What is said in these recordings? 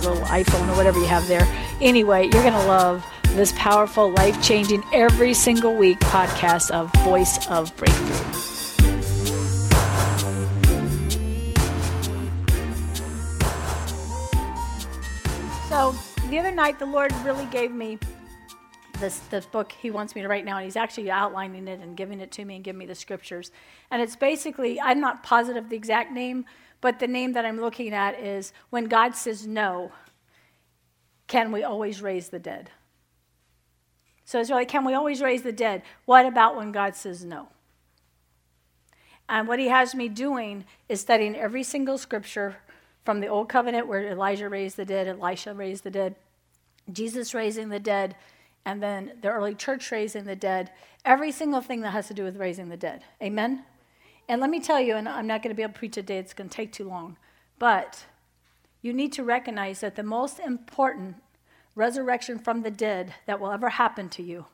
little iPhone or whatever you have there. Anyway, you're going to love this powerful, life changing, every single week podcast of Voice of Breakthrough. So, the other night, the Lord really gave me this, this book he wants me to write now, and he's actually outlining it and giving it to me and giving me the scriptures. And it's basically, I'm not positive the exact name, but the name that I'm looking at is When God Says No, Can We Always Raise the Dead? So it's really, can we always raise the dead? What about when God says no? And what he has me doing is studying every single scripture from the Old Covenant where Elijah raised the dead, Elisha raised the dead, Jesus raising the dead, and then the early church raising the dead. Every single thing that has to do with raising the dead. Amen? And let me tell you, and I'm not going to be able to preach today, it's going to take too long, but you need to recognize that the most important resurrection from the dead that will ever happen to you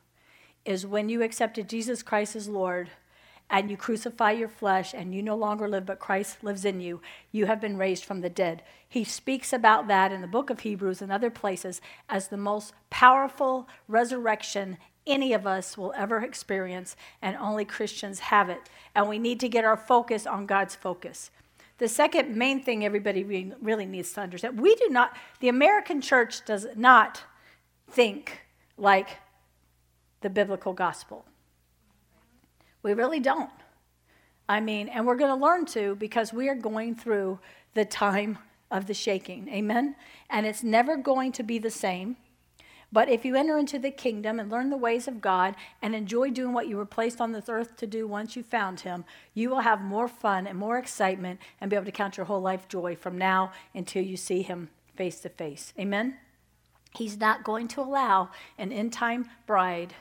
is when you accepted Jesus Christ as Lord and you crucify your flesh and you no longer live, but Christ lives in you, you have been raised from the dead. He speaks about that in the book of Hebrews and other places as the most powerful resurrection any of us will ever experience, and only Christians have it. And we need to get our focus on God's focus. The second main thing everybody really needs to understand we do not, the American church does not think like the biblical gospel. We really don't. I mean, and we're going to learn to because we are going through the time of the shaking. Amen? And it's never going to be the same. But if you enter into the kingdom and learn the ways of God and enjoy doing what you were placed on this earth to do once you found Him, you will have more fun and more excitement and be able to count your whole life joy from now until you see Him face to face. Amen? He's not going to allow an end time bride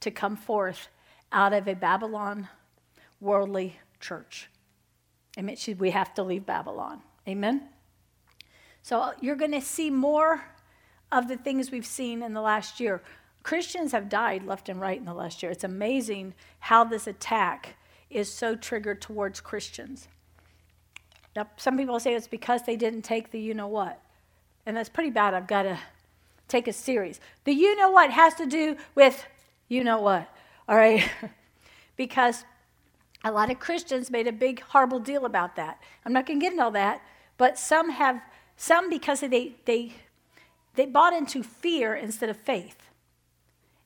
to come forth out of a Babylon worldly church. Amen. We have to leave Babylon. Amen. So you're going to see more of the things we've seen in the last year. Christians have died left and right in the last year. It's amazing how this attack is so triggered towards Christians. Now, some people say it's because they didn't take the you know what. And that's pretty bad. I've got to take a series. The you know what has to do with you know what, all right? because a lot of Christians made a big, horrible deal about that. I'm not going to get into all that, but some have, some because they, they they bought into fear instead of faith.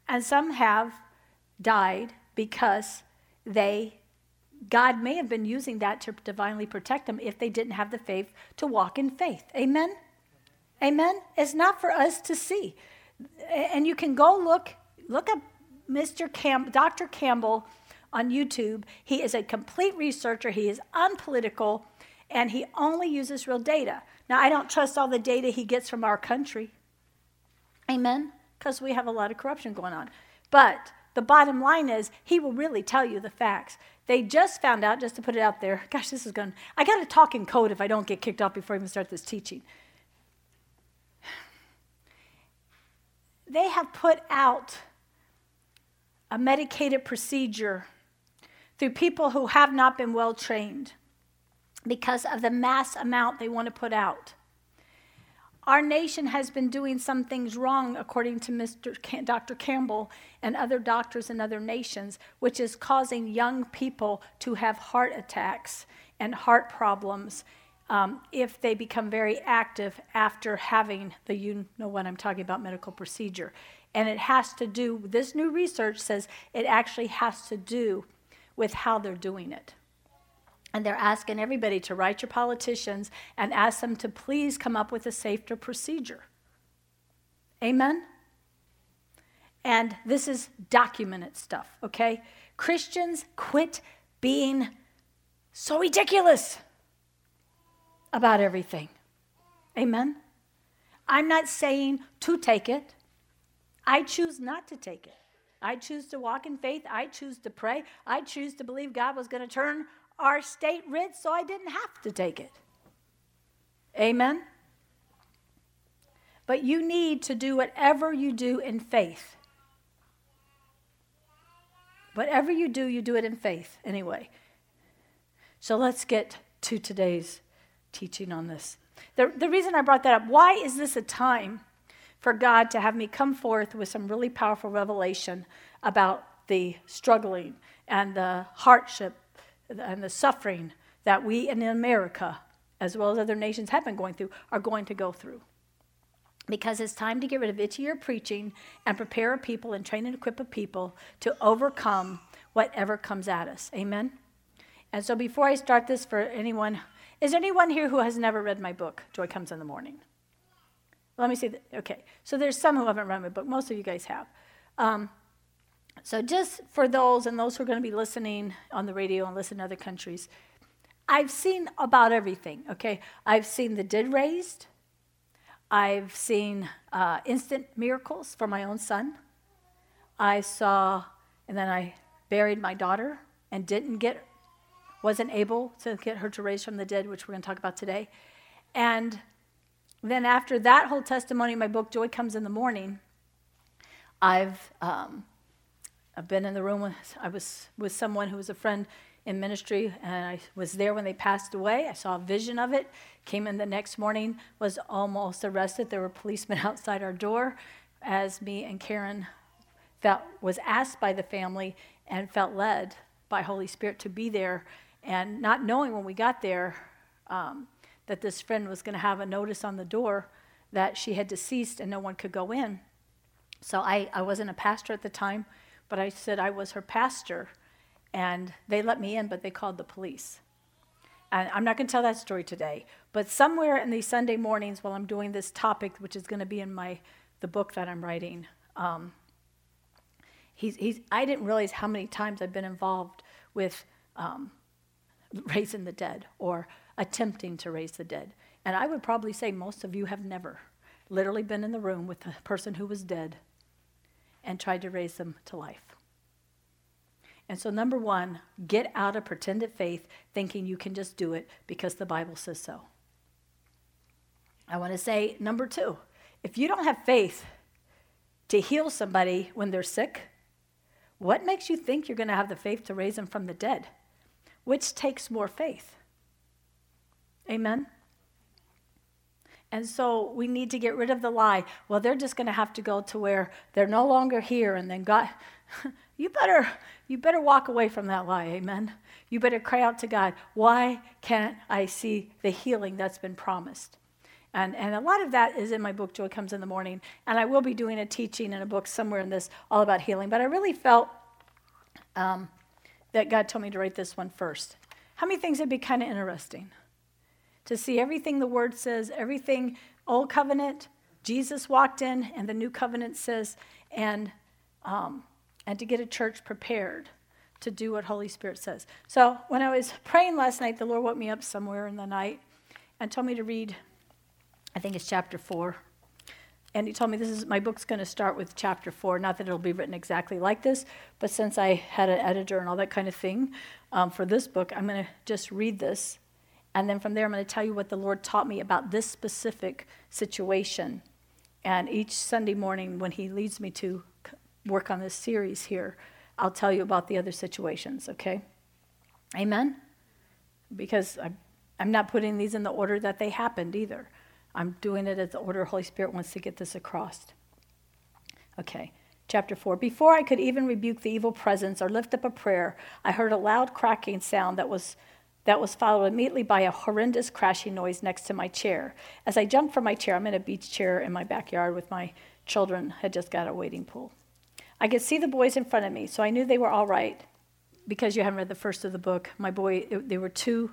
And some have died because they God may have been using that to divinely protect them if they didn't have the faith to walk in faith. Amen. Amen. It's not for us to see. And you can go look look up Mr. Cam- Dr. Campbell on YouTube. He is a complete researcher. He is unpolitical and he only uses real data. Now, I don't trust all the data he gets from our country. Amen? Because we have a lot of corruption going on. But the bottom line is, he will really tell you the facts. They just found out, just to put it out there, gosh, this is going, I got to talk in code if I don't get kicked off before I even start this teaching. They have put out a medicated procedure through people who have not been well trained because of the mass amount they want to put out. Our nation has been doing some things wrong, according to Mr. Cam- Dr. Campbell and other doctors in other nations, which is causing young people to have heart attacks and heart problems um, if they become very active after having the, you know what I'm talking about, medical procedure. And it has to do, this new research says it actually has to do with how they're doing it. And they're asking everybody to write your politicians and ask them to please come up with a safer procedure. Amen? And this is documented stuff, okay? Christians quit being so ridiculous about everything. Amen? I'm not saying to take it. I choose not to take it. I choose to walk in faith. I choose to pray. I choose to believe God was going to turn our state rich so I didn't have to take it. Amen? But you need to do whatever you do in faith. Whatever you do, you do it in faith anyway. So let's get to today's teaching on this. The, the reason I brought that up, why is this a time for God to have me come forth with some really powerful revelation about the struggling and the hardship and the suffering that we in America, as well as other nations, have been going through, are going to go through? because it's time to get rid of itchy itchier preaching and prepare a people and train and equip a people to overcome whatever comes at us. Amen? And so before I start this for anyone, is there anyone here who has never read my book, Joy Comes in the Morning? Let me see. The, okay, so there's some who haven't read my book. Most of you guys have. Um, so just for those and those who are going to be listening on the radio and listen to other countries, I've seen about everything, okay? I've seen the dead raised. I've seen uh, instant miracles for my own son. I saw, and then I buried my daughter and didn't get, wasn't able to get her to raise from the dead, which we're going to talk about today. And then after that whole testimony, in my book Joy Comes in the Morning, I've um, I've been in the room with I was with someone who was a friend in ministry, and I was there when they passed away. I saw a vision of it. Came in the next morning, was almost arrested. There were policemen outside our door as me and Karen felt was asked by the family and felt led by Holy Spirit to be there, and not knowing when we got there um, that this friend was going to have a notice on the door that she had deceased and no one could go in. So I, I wasn't a pastor at the time, but I said I was her pastor and they let me in, but they called the police. And I'm not going to tell that story today, but somewhere in these Sunday mornings while I'm doing this topic, which is going to be in my the book that I'm writing, um, he's, he's, I didn't realize how many times I've been involved with um, raising the dead or attempting to raise the dead. And I would probably say most of you have never literally been in the room with a person who was dead and tried to raise them to life. And so, number one, get out of pretended faith thinking you can just do it because the Bible says so. I want to say, number two, if you don't have faith to heal somebody when they're sick, what makes you think you're going to have the faith to raise them from the dead? Which takes more faith? Amen? And so we need to get rid of the lie. Well, they're just going to have to go to where they're no longer here, and then God, you better you better walk away from that lie, amen. You better cry out to God, why can't I see the healing that's been promised? And, and a lot of that is in my book, Joy Comes in the Morning. And I will be doing a teaching in a book somewhere in this all about healing. But I really felt um, that God told me to write this one first. How many things would be kind of interesting? To see everything the Word says, everything, Old Covenant, Jesus walked in, and the New Covenant says, and um, and to get a church prepared to do what Holy Spirit says. So when I was praying last night, the Lord woke me up somewhere in the night and told me to read, I think it's chapter four. And he told me this is my book's going to start with chapter four. Not that it'll be written exactly like this, but since I had an editor and all that kind of thing um, for this book, I'm going to just read this. And then from there, I'm going to tell you what the Lord taught me about this specific situation. And each Sunday morning, when He leads me to work on this series here, I'll tell you about the other situations, okay? Amen? Because I'm, not putting these in the order that they happened either. I'm doing it as the order Holy Spirit wants to get this across. Okay, chapter 4. Before I could even rebuke the evil presence or lift up a prayer, I heard a loud cracking sound that was that was followed immediately by a horrendous crashing noise next to my chair. As I jumped from my chair, I'm in a beach chair in my backyard with my children had just got a wading pool. I could see the boys in front of me, so I knew they were all right. Because you haven't read the first of the book, my boy, they were two.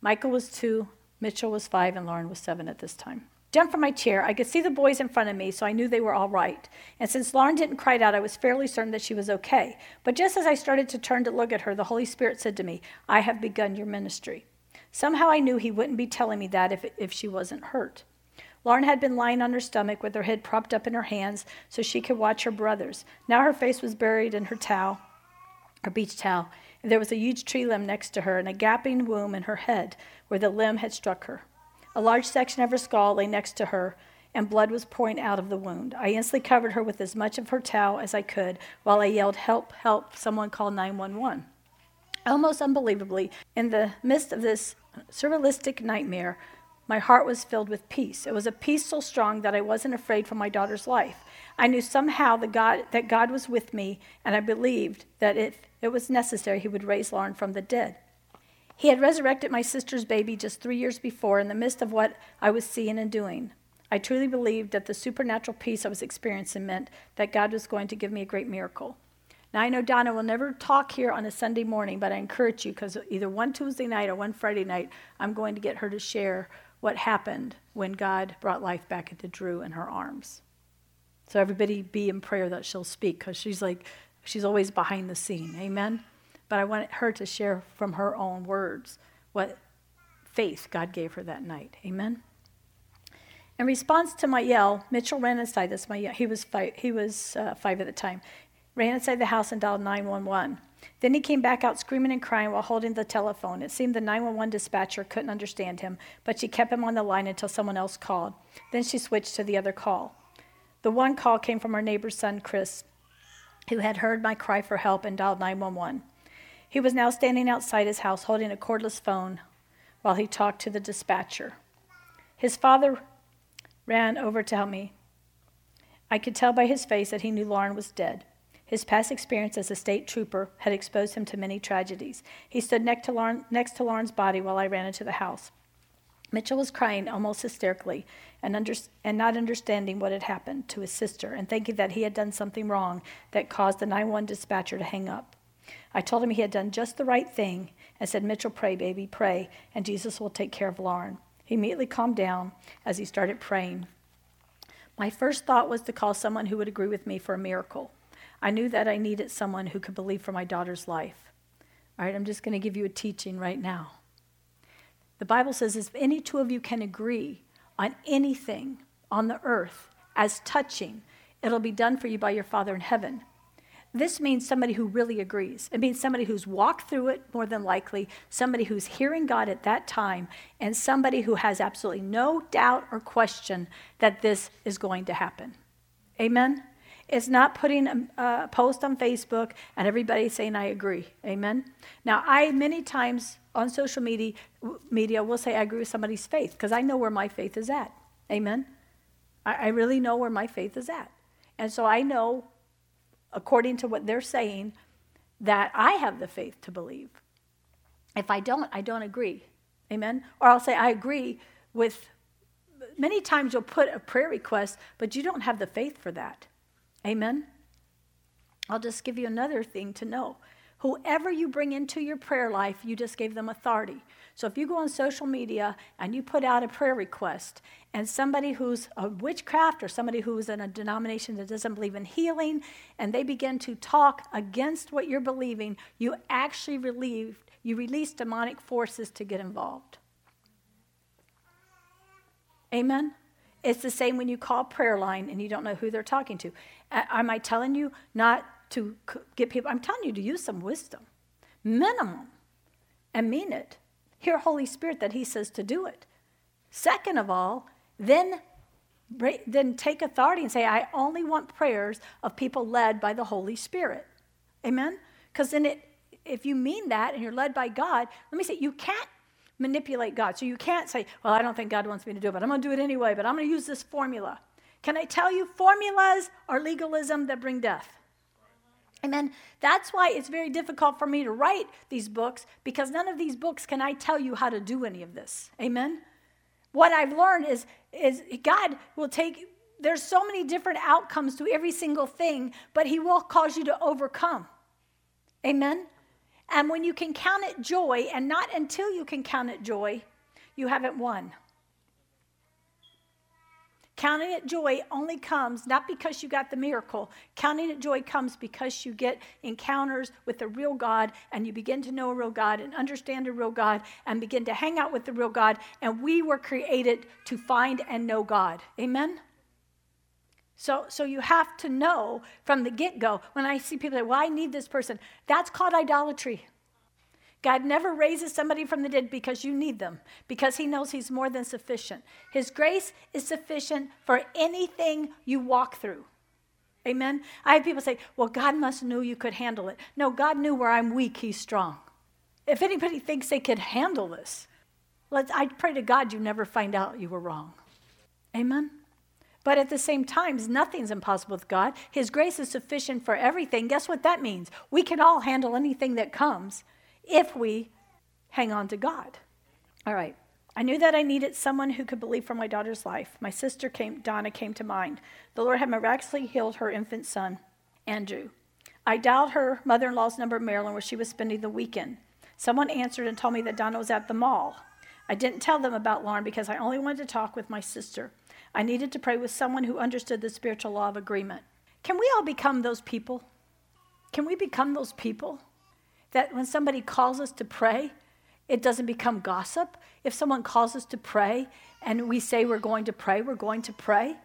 Michael was two, Mitchell was five, and Lauren was seven at this time. Jumped from my chair. I could see the boys in front of me, so I knew they were all right. And since Lauren didn't cry out, I was fairly certain that she was okay. But just as I started to turn to look at her, the Holy Spirit said to me, I have begun your ministry. Somehow I knew he wouldn't be telling me that if, if she wasn't hurt. Lauren had been lying on her stomach with her head propped up in her hands so she could watch her brothers. Now her face was buried in her towel, her beach towel, and there was a huge tree limb next to her and a gaping wound in her head where the limb had struck her. A large section of her skull lay next to her, and blood was pouring out of the wound. I instantly covered her with as much of her towel as I could while I yelled, Help, help, someone call 911. Almost unbelievably, in the midst of this surrealistic nightmare, my heart was filled with peace. It was a peace so strong that I wasn't afraid for my daughter's life. I knew somehow that God, that God was with me, and I believed that if it was necessary, He would raise Lauren from the dead. He had resurrected my sister's baby just three years before in the midst of what I was seeing and doing. I truly believed that the supernatural peace I was experiencing meant that God was going to give me a great miracle. Now, I know Donna will never talk here on a Sunday morning, but I encourage you because either one Tuesday night or one Friday night, I'm going to get her to share what happened when God brought life back into Drew in her arms. So, everybody be in prayer that she'll speak because she's like, she's always behind the scene. Amen? But I want her to share from her own words what faith God gave her that night. Amen? In response to my yell, Mitchell ran inside this. My yell. he was five, he was uh, five at the time. Ran inside the house and dialed 911. Then he came back out screaming and crying while holding the telephone. It seemed the 911 dispatcher couldn't understand him, but she kept him on the line until someone else called. Then she switched to the other call. The one call came from our neighbor's son, Chris, who had heard my cry for help and dialed 911. He was now standing outside his house holding a cordless phone while he talked to the dispatcher. His father ran over to help me. I could tell by his face that he knew Lauren was dead. His past experience as a state trooper had exposed him to many tragedies. He stood next to, Lauren, next to Lauren's body while I ran into the house. Mitchell was crying almost hysterically and, under, and not understanding what had happened to his sister and thinking that he had done something wrong that caused the 911 dispatcher to hang up. I told him he had done just the right thing and said, Mitchell, pray, baby, pray, and Jesus will take care of Lauren. He immediately calmed down as he started praying. My first thought was to call someone who would agree with me for a miracle. I knew that I needed someone who could believe for my daughter's life. All right, I'm just going to give you a teaching right now. The Bible says if any two of you can agree on anything on the earth as touching, it'll be done for you by your Father in heaven. This means somebody who really agrees. It means somebody who's walked through it more than likely, somebody who's hearing God at that time, and somebody who has absolutely no doubt or question that this is going to happen. Amen? It's not putting a, a post on Facebook and everybody saying, I agree. Amen? Now, I many times on social media, media will say, I agree with somebody's faith because I know where my faith is at. Amen? I, I really know where my faith is at. And so I know according to what they're saying, that I have the faith to believe. If I don't, I don't agree. Amen? Or I'll say, I agree with, many times you'll put a prayer request, but you don't have the faith for that. Amen? I'll just give you another thing to know. Whoever you bring into your prayer life, you just gave them authority. So if you go on social media and you put out a prayer request, and somebody who's a witchcraft or somebody who's in a denomination that doesn't believe in healing, and they begin to talk against what you're believing, you actually relieve, you release demonic forces to get involved. Amen? It's the same when you call prayer line and you don't know who they're talking to. Am I telling you not to get people? I'm telling you to use some wisdom, minimum, and mean it. Hear Holy Spirit that He says to do it. Second of all, then, then take authority and say, I only want prayers of people led by the Holy Spirit. Amen? Because then it, if you mean that and you're led by God, let me say, you can't manipulate God. So you can't say, well, I don't think God wants me to do it, but I'm going to do it anyway, but I'm going to use this formula. Can I tell you, formulas are legalism that bring death. Amen. That's why it's very difficult for me to write these books because none of these books can I tell you how to do any of this. Amen. What I've learned is, is God will take, there's so many different outcomes to every single thing, but He will cause you to overcome. Amen. And when you can count it joy, and not until you can count it joy, you haven't won. Counting it joy only comes not because you got the miracle. Counting it joy comes because you get encounters with the real God and you begin to know a real God and understand a real God and begin to hang out with the real God. And we were created to find and know God. Amen? So, so you have to know from the get go. When I see people say, well, I need this person, that's called idolatry. God never raises somebody from the dead because you need them, because He knows He's more than sufficient. His grace is sufficient for anything you walk through. Amen. I have people say, well, God must knew you could handle it. No, God knew where I'm weak, He's strong. If anybody thinks they could handle this, let's, I pray to God you never find out you were wrong. Amen. But at the same time, nothing's impossible with God. His grace is sufficient for everything. Guess what that means? We can all handle anything that comes if we hang on to God. All right. I knew that I needed someone who could believe for my daughter's life. My sister came, Donna came to mind. The Lord had miraculously healed her infant son, Andrew. I dialed her mother in law's number in Maryland where she was spending the weekend. Someone answered and told me that Donna was at the mall. I didn't tell them about Lauren because I only wanted to talk with my sister. I needed to pray with someone who understood the spiritual law of agreement. Can we all become those people? Can we become those people? That when somebody calls us to pray, it doesn't become gossip. If someone calls us to pray and we say we're going to pray, we're going to pray.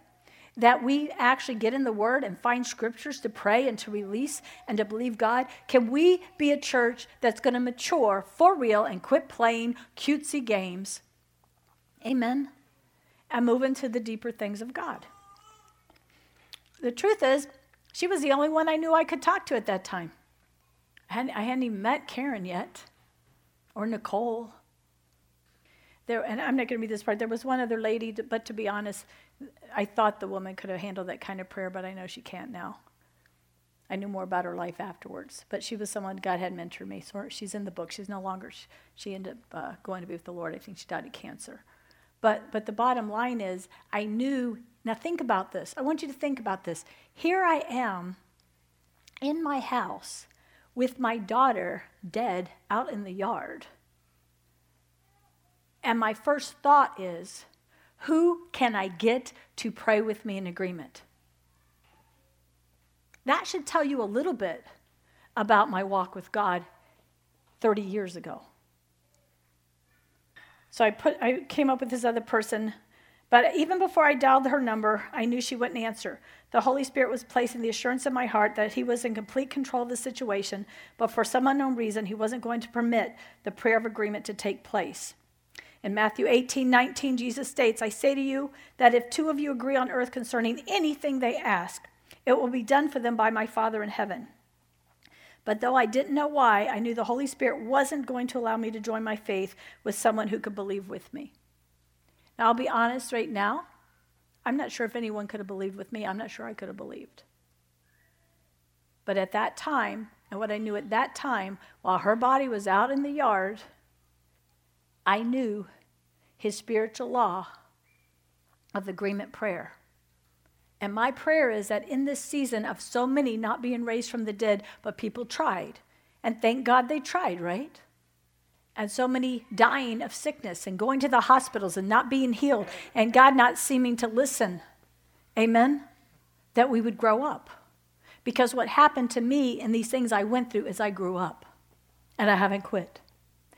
That we actually get in the Word and find scriptures to pray and to release and to believe God. Can we be a church that's going to mature for real and quit playing cutesy games? Amen. And move into the deeper things of God. The truth is, she was the only one I knew I could talk to at that time. I hadn't, I hadn't even met Karen yet, or Nicole. There, and I'm not going to read this part. There was one other lady, but to be honest, I thought the woman could have handled that kind of prayer, but I know she can't now. I knew more about her life afterwards, but she was someone God had mentored me. So she's in the book. She's no longer. She, ended up uh, going to be with the Lord. I think she died of cancer. But but the bottom line is, I knew. Now think about this. I want you to think about this. Here I am, in my house, with my daughter dead out in the yard. And my first thought is, who can I get to pray with me in agreement? That should tell you a little bit about my walk with God 30 years ago. So I put I came up with this other person but even before I dialed her number, I knew she wouldn't answer. The Holy Spirit was placing the assurance in my heart that He was in complete control of the situation, but for some unknown reason, He wasn't going to permit the prayer of agreement to take place. In Matthew 18 19, Jesus states, I say to you that if two of you agree on earth concerning anything they ask, it will be done for them by my Father in heaven. But though I didn't know why, I knew the Holy Spirit wasn't going to allow me to join my faith with someone who could believe with me. I'll be honest right now. I'm not sure if anyone could have believed with me. I'm not sure I could have believed. But at that time, and what I knew at that time, while her body was out in the yard, I knew his spiritual law of the agreement prayer. And my prayer is that in this season of so many not being raised from the dead, but people tried. And thank God they tried, right? And so many dying of sickness and going to the hospitals and not being healed and God not seeming to listen. Amen? That we would grow up. Because what happened to me and these things I went through is I grew up and I haven't quit.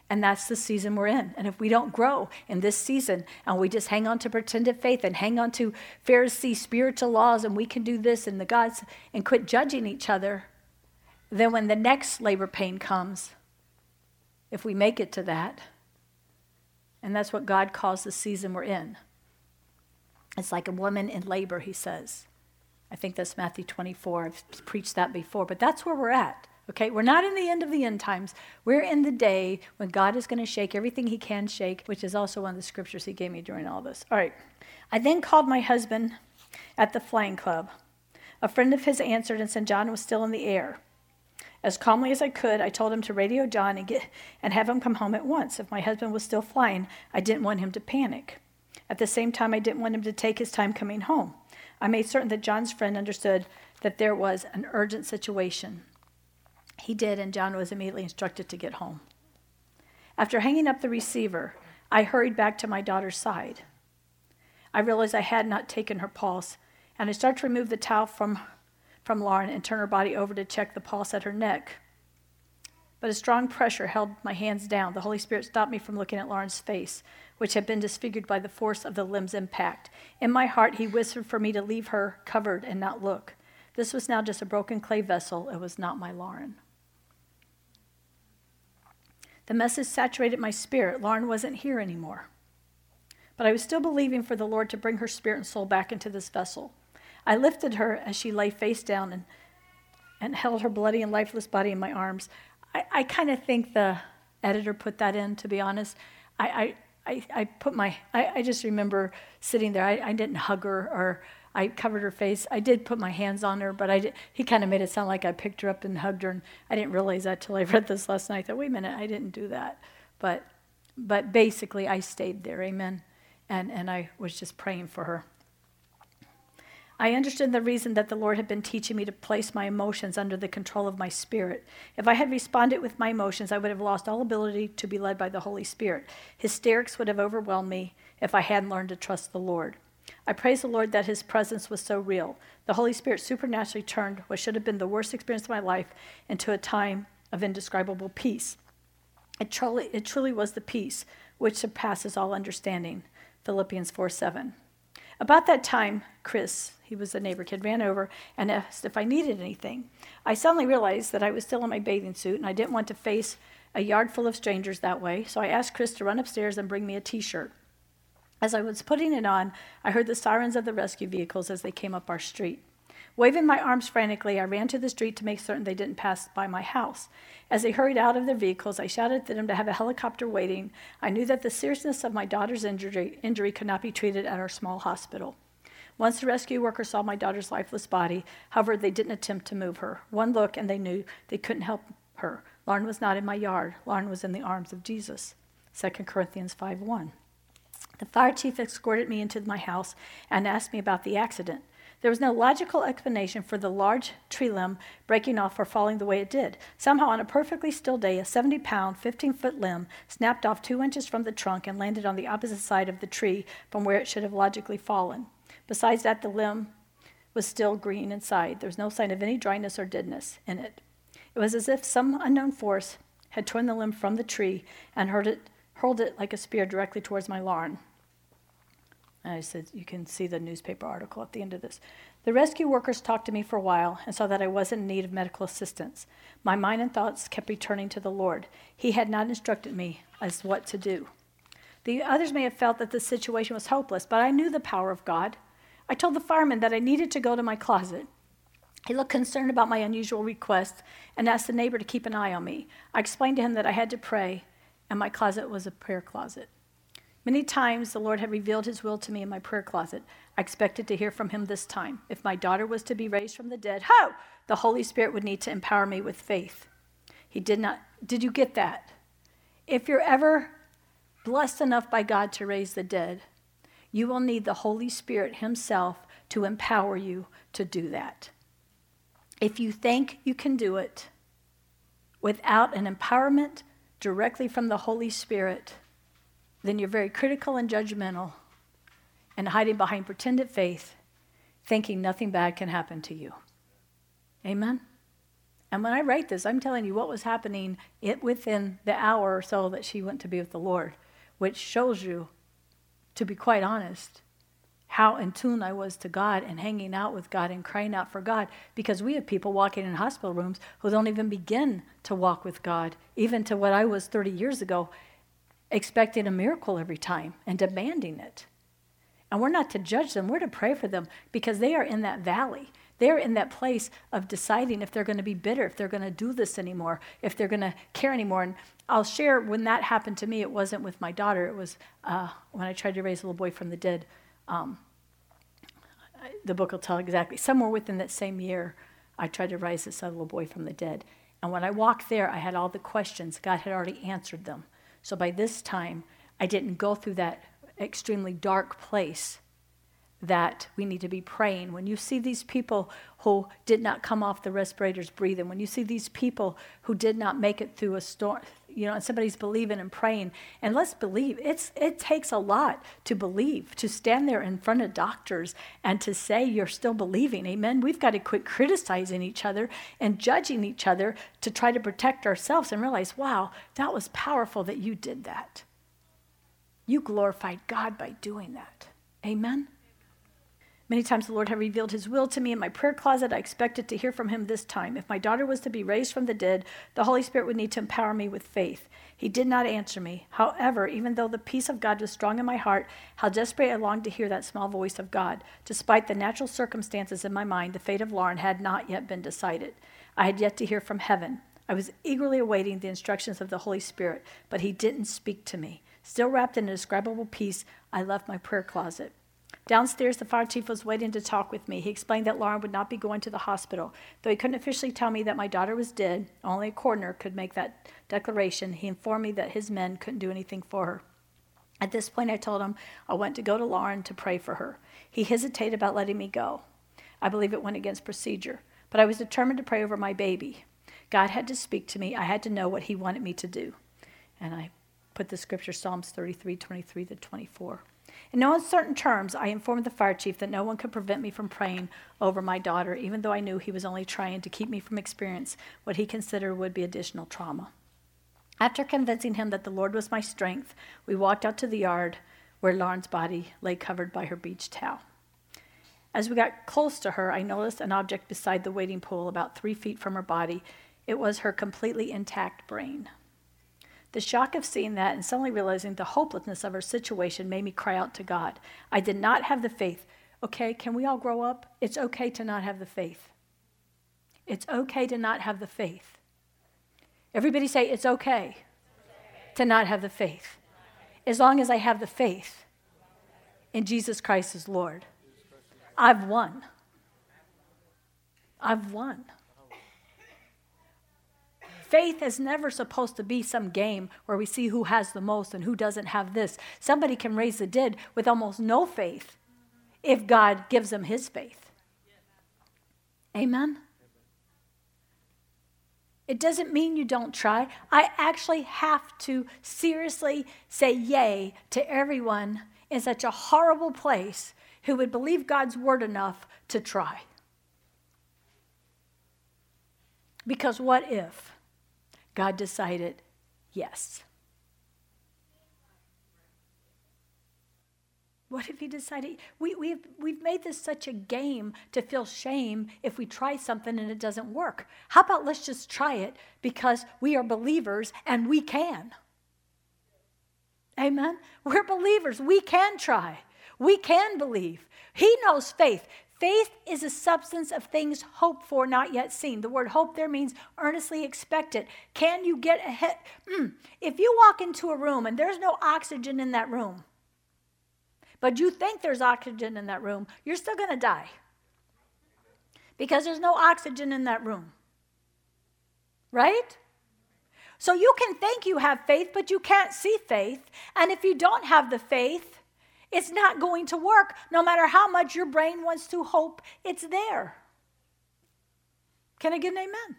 And that's the season we're in. And if we don't grow in this season and we just hang on to pretended faith and hang on to Pharisee spiritual laws and we can do this and the gods and quit judging each other, then when the next labor pain comes, if we make it to that. And that's what God calls the season we're in. It's like a woman in labor, he says. I think that's Matthew 24. I've preached that before, but that's where we're at. Okay, we're not in the end of the end times. We're in the day when God is going to shake everything he can shake, which is also one of the scriptures he gave me during all this. All right. I then called my husband at the flying club. A friend of his answered and said John was still in the air. As calmly as I could, I told him to radio John and, get, and have him come home at once. If my husband was still flying, I didn't want him to panic. At the same time, I didn't want him to take his time coming home. I made certain that John's friend understood that there was an urgent situation. He did, and John was immediately instructed to get home. After hanging up the receiver, I hurried back to my daughter's side. I realized I had not taken her pulse, and I started to remove the towel from, from Lauren and turn her body over to check the pulse at her neck. But a strong pressure held my hands down. The Holy Spirit stopped me from looking at Lauren's face, which had been disfigured by the force of the limb's impact. In my heart, he whispered for me to leave her covered and not look. This was now just a broken clay vessel. It was not my Lauren. The message saturated my spirit. Lauren wasn't here anymore. But I was still believing for the Lord to bring her spirit and soul back into this vessel. I lifted her as she lay face down and, and held her bloody and lifeless body in my arms. I, I kind of think the editor put that in, to be honest. I, I, I, put my, I, I just remember sitting there. I, I didn't hug her or I covered her face. I did put my hands on her, but I did, he kind of made it sound like I picked her up and hugged her. And I didn't realize that till I read this last night. I thought, wait a minute, I didn't do that. But, but basically, I stayed there. Amen. And, and I was just praying for her. I understood the reason that the Lord had been teaching me to place my emotions under the control of my spirit. If I had responded with my emotions, I would have lost all ability to be led by the Holy Spirit. Hysterics would have overwhelmed me if I hadn't learned to trust the Lord. I praise the Lord that His presence was so real. The Holy Spirit supernaturally turned what should have been the worst experience of my life into a time of indescribable peace. It truly, it truly was the peace which surpasses all understanding. Philippians 4 7. About that time, Chris, he was a neighbor kid, ran over and asked if I needed anything. I suddenly realized that I was still in my bathing suit and I didn't want to face a yard full of strangers that way, so I asked Chris to run upstairs and bring me a t shirt. As I was putting it on, I heard the sirens of the rescue vehicles as they came up our street. Waving my arms frantically, I ran to the street to make certain they didn't pass by my house. As they hurried out of their vehicles, I shouted to them to have a helicopter waiting. I knew that the seriousness of my daughter's injury, injury could not be treated at our small hospital. Once the rescue workers saw my daughter's lifeless body, however, they didn't attempt to move her. One look and they knew they couldn't help her. Lauren was not in my yard. Lauren was in the arms of Jesus. 2 Corinthians 5 1. The fire chief escorted me into my house and asked me about the accident. There was no logical explanation for the large tree limb breaking off or falling the way it did. Somehow, on a perfectly still day, a 70 pound, 15 foot limb snapped off two inches from the trunk and landed on the opposite side of the tree from where it should have logically fallen. Besides that, the limb was still green inside. There was no sign of any dryness or deadness in it. It was as if some unknown force had torn the limb from the tree and it, hurled it like a spear directly towards my lawn. And I said, You can see the newspaper article at the end of this. The rescue workers talked to me for a while and saw that I wasn't in need of medical assistance. My mind and thoughts kept returning to the Lord. He had not instructed me as what to do. The others may have felt that the situation was hopeless, but I knew the power of God. I told the fireman that I needed to go to my closet. He looked concerned about my unusual request and asked the neighbor to keep an eye on me. I explained to him that I had to pray, and my closet was a prayer closet. Many times the Lord had revealed his will to me in my prayer closet. I expected to hear from him this time. If my daughter was to be raised from the dead, ho! The Holy Spirit would need to empower me with faith. He did not. Did you get that? If you're ever blessed enough by God to raise the dead, you will need the Holy Spirit Himself to empower you to do that. If you think you can do it without an empowerment directly from the Holy Spirit, then you're very critical and judgmental and hiding behind pretended faith, thinking nothing bad can happen to you. Amen? And when I write this, I'm telling you what was happening it within the hour or so that she went to be with the Lord, which shows you, to be quite honest, how in tune I was to God and hanging out with God and crying out for God. Because we have people walking in hospital rooms who don't even begin to walk with God, even to what I was 30 years ago expecting a miracle every time and demanding it. And we're not to judge them, we're to pray for them because they are in that valley. They're in that place of deciding if they're going to be bitter, if they're going to do this anymore, if they're going to care anymore. And I'll share when that happened to me, it wasn't with my daughter, it was uh, when I tried to raise a little boy from the dead. Um, the book will tell exactly. Somewhere within that same year, I tried to raise this little boy from the dead. And when I walked there, I had all the questions. God had already answered them. So by this time, I didn't go through that extremely dark place that we need to be praying. When you see these people who did not come off the respirators breathing, when you see these people who did not make it through a storm, you know, and somebody's believing and praying. And let's believe it's it takes a lot to believe, to stand there in front of doctors and to say you're still believing. Amen. We've got to quit criticizing each other and judging each other to try to protect ourselves and realize, wow, that was powerful that you did that. You glorified God by doing that. Amen. Many times the Lord had revealed his will to me in my prayer closet. I expected to hear from him this time. If my daughter was to be raised from the dead, the Holy Spirit would need to empower me with faith. He did not answer me. However, even though the peace of God was strong in my heart, how desperately I longed to hear that small voice of God. Despite the natural circumstances in my mind, the fate of Lauren had not yet been decided. I had yet to hear from heaven. I was eagerly awaiting the instructions of the Holy Spirit, but he didn't speak to me. Still wrapped in indescribable peace, I left my prayer closet. Downstairs, the fire chief was waiting to talk with me. He explained that Lauren would not be going to the hospital. Though he couldn't officially tell me that my daughter was dead, only a coroner could make that declaration, he informed me that his men couldn't do anything for her. At this point, I told him I went to go to Lauren to pray for her. He hesitated about letting me go. I believe it went against procedure, but I was determined to pray over my baby. God had to speak to me. I had to know what he wanted me to do. And I put the scripture Psalms 33, 23 to 24. In no uncertain terms, I informed the fire chief that no one could prevent me from praying over my daughter, even though I knew he was only trying to keep me from experience what he considered would be additional trauma. After convincing him that the Lord was my strength, we walked out to the yard where Lauren's body lay covered by her beach towel. As we got close to her, I noticed an object beside the wading pool about three feet from her body. It was her completely intact brain. The shock of seeing that and suddenly realizing the hopelessness of her situation made me cry out to God. I did not have the faith. Okay, can we all grow up? It's okay to not have the faith. It's okay to not have the faith. Everybody say, it's okay to not have the faith. As long as I have the faith in Jesus Christ as Lord, I've won. I've won. Faith is never supposed to be some game where we see who has the most and who doesn't have this. Somebody can raise the dead with almost no faith if God gives them his faith. Amen? It doesn't mean you don't try. I actually have to seriously say yay to everyone in such a horrible place who would believe God's word enough to try. Because what if? God decided yes. What if he decided? We, we've, we've made this such a game to feel shame if we try something and it doesn't work. How about let's just try it because we are believers and we can? Amen? We're believers. We can try. We can believe. He knows faith. Faith is a substance of things hoped for, not yet seen. The word hope there means earnestly expected. Can you get ahead? Mm. If you walk into a room and there's no oxygen in that room, but you think there's oxygen in that room, you're still going to die because there's no oxygen in that room. Right? So you can think you have faith, but you can't see faith. And if you don't have the faith, it's not going to work no matter how much your brain wants to hope it's there. Can I get an amen?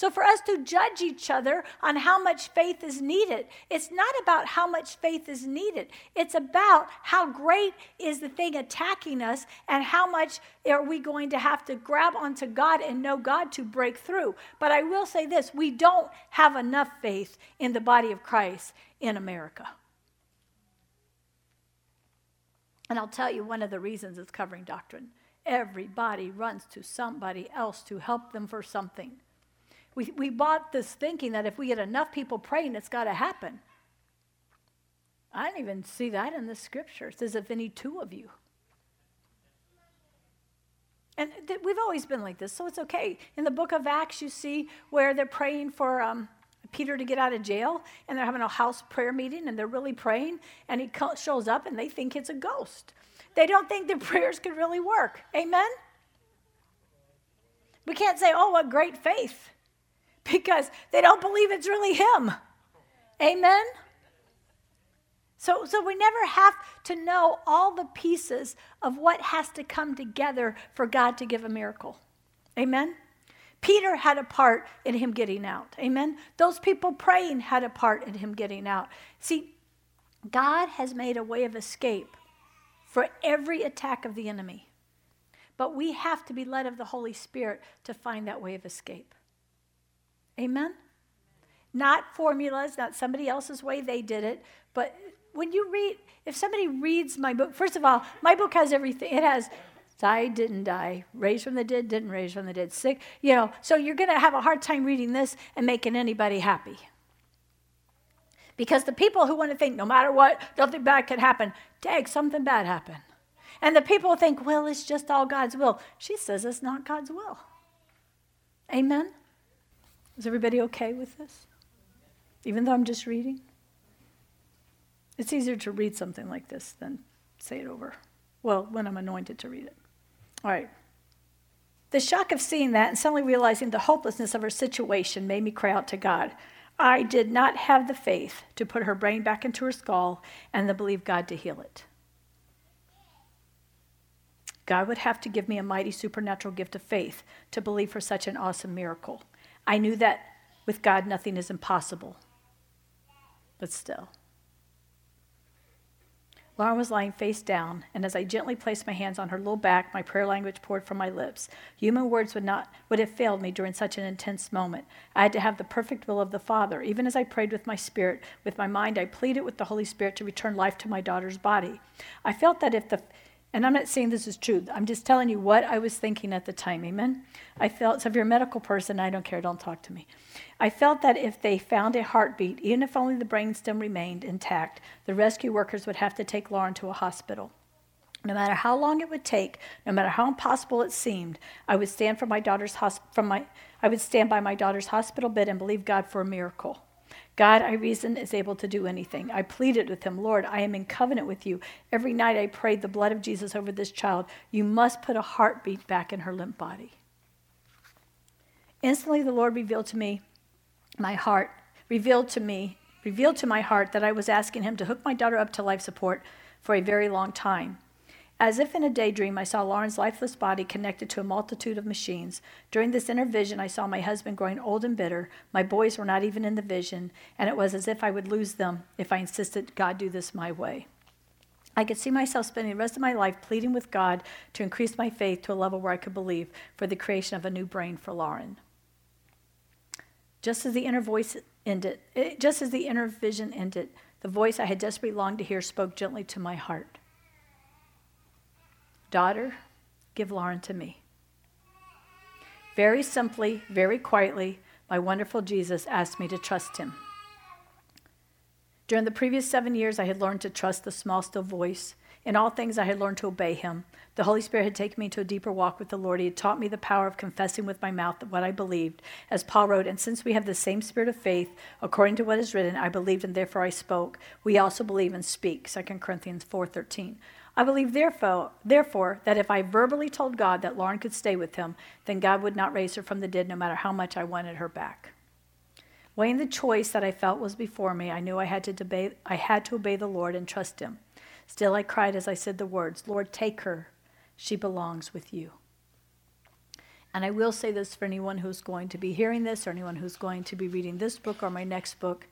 So, for us to judge each other on how much faith is needed, it's not about how much faith is needed. It's about how great is the thing attacking us and how much are we going to have to grab onto God and know God to break through. But I will say this we don't have enough faith in the body of Christ in America. And I'll tell you one of the reasons it's covering doctrine. Everybody runs to somebody else to help them for something. We, we bought this thinking that if we get enough people praying, it's got to happen. I don't even see that in the scripture. It says, if any two of you. And th- we've always been like this, so it's okay. In the book of Acts, you see where they're praying for um, Peter to get out of jail, and they're having a house prayer meeting, and they're really praying, and he shows up, and they think it's a ghost. They don't think their prayers could really work. Amen? We can't say, oh, what great faith, because they don't believe it's really him. Amen? So, so we never have to know all the pieces of what has to come together for God to give a miracle. Amen? Peter had a part in him getting out. Amen. Those people praying had a part in him getting out. See, God has made a way of escape for every attack of the enemy. But we have to be led of the Holy Spirit to find that way of escape. Amen? Not formulas, not somebody else's way they did it, but when you read, if somebody reads my book, first of all, my book has everything. It has died, didn't die, raised from the dead, didn't raise from the dead, sick, you know. So you're going to have a hard time reading this and making anybody happy. Because the people who want to think no matter what, nothing bad can happen, dang, something bad happened. And the people think, well, it's just all God's will. She says it's not God's will. Amen? Is everybody okay with this? Even though I'm just reading? It's easier to read something like this than say it over. Well, when I'm anointed to read it. All right. The shock of seeing that and suddenly realizing the hopelessness of her situation made me cry out to God. I did not have the faith to put her brain back into her skull and to believe God to heal it. God would have to give me a mighty supernatural gift of faith to believe for such an awesome miracle. I knew that with God nothing is impossible, but still. Lauren was lying face down, and as I gently placed my hands on her little back, my prayer language poured from my lips. Human words would not would have failed me during such an intense moment. I had to have the perfect will of the Father. Even as I prayed with my spirit, with my mind, I pleaded with the Holy Spirit to return life to my daughter's body. I felt that if the and I'm not saying this is true. I'm just telling you what I was thinking at the time. Amen. I felt, so if you're a medical person, I don't care, don't talk to me. I felt that if they found a heartbeat, even if only the brainstem remained intact, the rescue workers would have to take Lauren to a hospital. No matter how long it would take, no matter how impossible it seemed, I would stand for my daughter's hosp- from my I would stand by my daughter's hospital bed and believe God for a miracle. God, I reason, is able to do anything. I pleaded with him, Lord, I am in covenant with you. Every night I prayed the blood of Jesus over this child. You must put a heartbeat back in her limp body. Instantly, the Lord revealed to me my heart, revealed to me, revealed to my heart that I was asking him to hook my daughter up to life support for a very long time. As if in a daydream, I saw Lauren's lifeless body connected to a multitude of machines. During this inner vision, I saw my husband growing old and bitter. My boys were not even in the vision, and it was as if I would lose them if I insisted God do this my way. I could see myself spending the rest of my life pleading with God to increase my faith to a level where I could believe for the creation of a new brain for Lauren. Just as the inner voice ended, eh, just as the inner vision ended, the voice I had desperately longed to hear spoke gently to my heart. Daughter, give Lauren to me. Very simply, very quietly, my wonderful Jesus asked me to trust him. During the previous seven years, I had learned to trust the small, still voice. In all things, I had learned to obey him. The Holy Spirit had taken me to a deeper walk with the Lord. He had taught me the power of confessing with my mouth what I believed. As Paul wrote, And since we have the same spirit of faith, according to what is written, I believed and therefore I spoke. We also believe and speak. 2 Corinthians 4.13. I believe, therefore, therefore, that if I verbally told God that Lauren could stay with him, then God would not raise her from the dead no matter how much I wanted her back. Weighing the choice that I felt was before me, I knew I had to obey, I had to obey the Lord and trust him. Still, I cried as I said the words, Lord, take her. She belongs with you. And I will say this for anyone who's going to be hearing this or anyone who's going to be reading this book or my next book.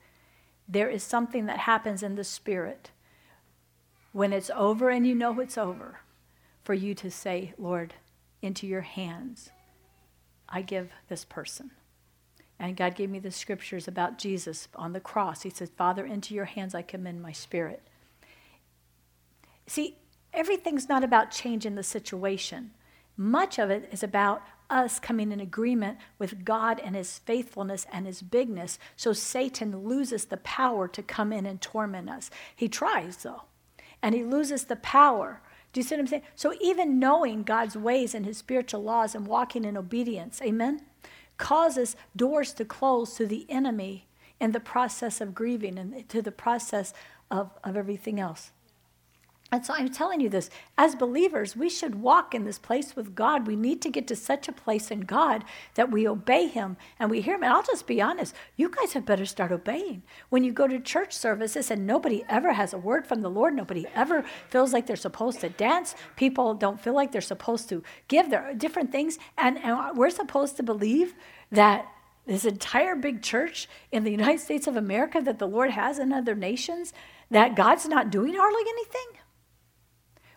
There is something that happens in the spirit when it's over and you know it's over, for you to say, Lord, into your hands, I give this person. And God gave me the scriptures about Jesus on the cross. He said, Father, into your hands I commend my spirit. See, everything's not about changing the situation. Much of it is about us coming in agreement with God and his faithfulness and his bigness so Satan loses the power to come in and torment us. He tries, though and he loses the power. Do you see what I'm saying? So even knowing God's ways and his spiritual laws and walking in obedience, amen, causes doors to close to the enemy in the process of grieving and to the process of, of everything else. And so I'm telling you this as believers, we should walk in this place with God. We need to get to such a place in God that we obey Him and we hear Him. And I'll just be honest, you guys have better start obeying. When you go to church services and nobody ever has a word from the Lord, nobody ever feels like they're supposed to dance, people don't feel like they're supposed to give, there are different things. And, and we're supposed to believe that this entire big church in the United States of America that the Lord has in other nations, that God's not doing hardly anything.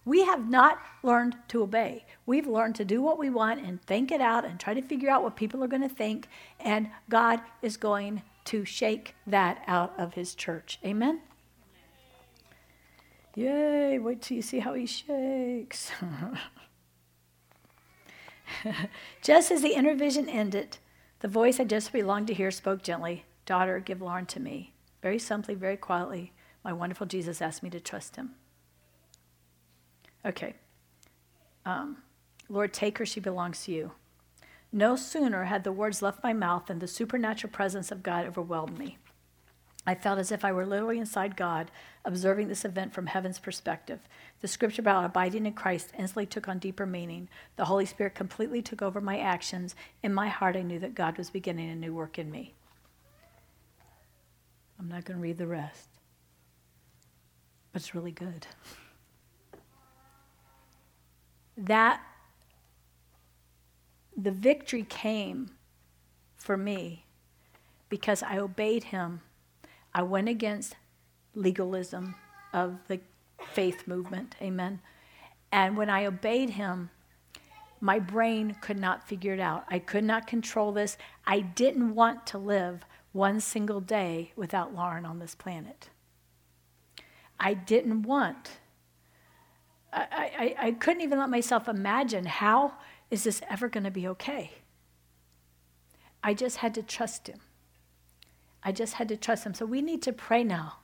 We have not learned to obey. We've learned to do what we want and think it out and try to figure out what people are going to think. And God is going to shake that out of his church. Amen? Yay, wait till you see how he shakes. just as the inner vision ended, the voice I just belonged to hear spoke gently Daughter, give Lauren to me. Very simply, very quietly, my wonderful Jesus asked me to trust him. Okay. Um, Lord, take her, she belongs to you. No sooner had the words left my mouth than the supernatural presence of God overwhelmed me. I felt as if I were literally inside God, observing this event from heaven's perspective. The scripture about abiding in Christ instantly took on deeper meaning. The Holy Spirit completely took over my actions. In my heart, I knew that God was beginning a new work in me. I'm not going to read the rest, but it's really good that the victory came for me because I obeyed him. I went against legalism of the faith movement. Amen. And when I obeyed him, my brain could not figure it out. I could not control this. I didn't want to live one single day without Lauren on this planet. I didn't want I, I, I couldn't even let myself imagine how is this ever going to be okay? I just had to trust him. I just had to trust him. So we need to pray now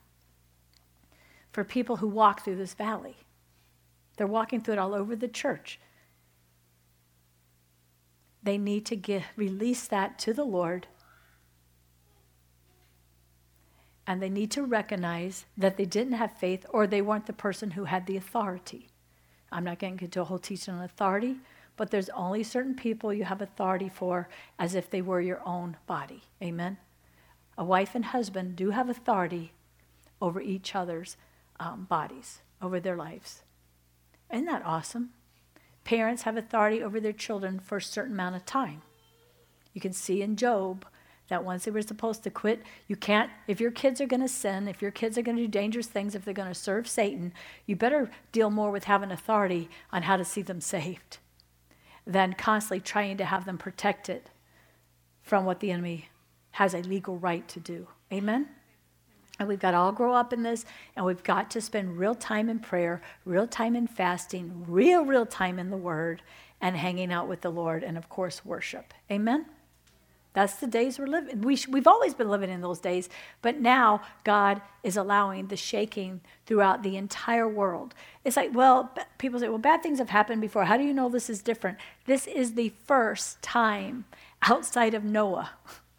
for people who walk through this valley. They're walking through it all over the church. They need to get, release that to the Lord. And they need to recognize that they didn't have faith or they weren't the person who had the authority. I'm not getting into a whole teaching on authority, but there's only certain people you have authority for as if they were your own body. Amen? A wife and husband do have authority over each other's um, bodies, over their lives. Isn't that awesome? Parents have authority over their children for a certain amount of time. You can see in Job that once they were supposed to quit, you can't, if your kids are going to sin, if your kids are going to do dangerous things, if they're going to serve Satan, you better deal more with having authority on how to see them saved than constantly trying to have them protected from what the enemy has a legal right to do. Amen? And we've got to all grow up in this, and we've got to spend real time in prayer, real time in fasting, real, real time in the Word, and hanging out with the Lord, and of course, worship. Amen? That's the days we're living. We sh- we've always been living in those days, but now God is allowing the shaking throughout the entire world. It's like, well, people say, well, bad things have happened before. How do you know this is different? This is the first time outside of Noah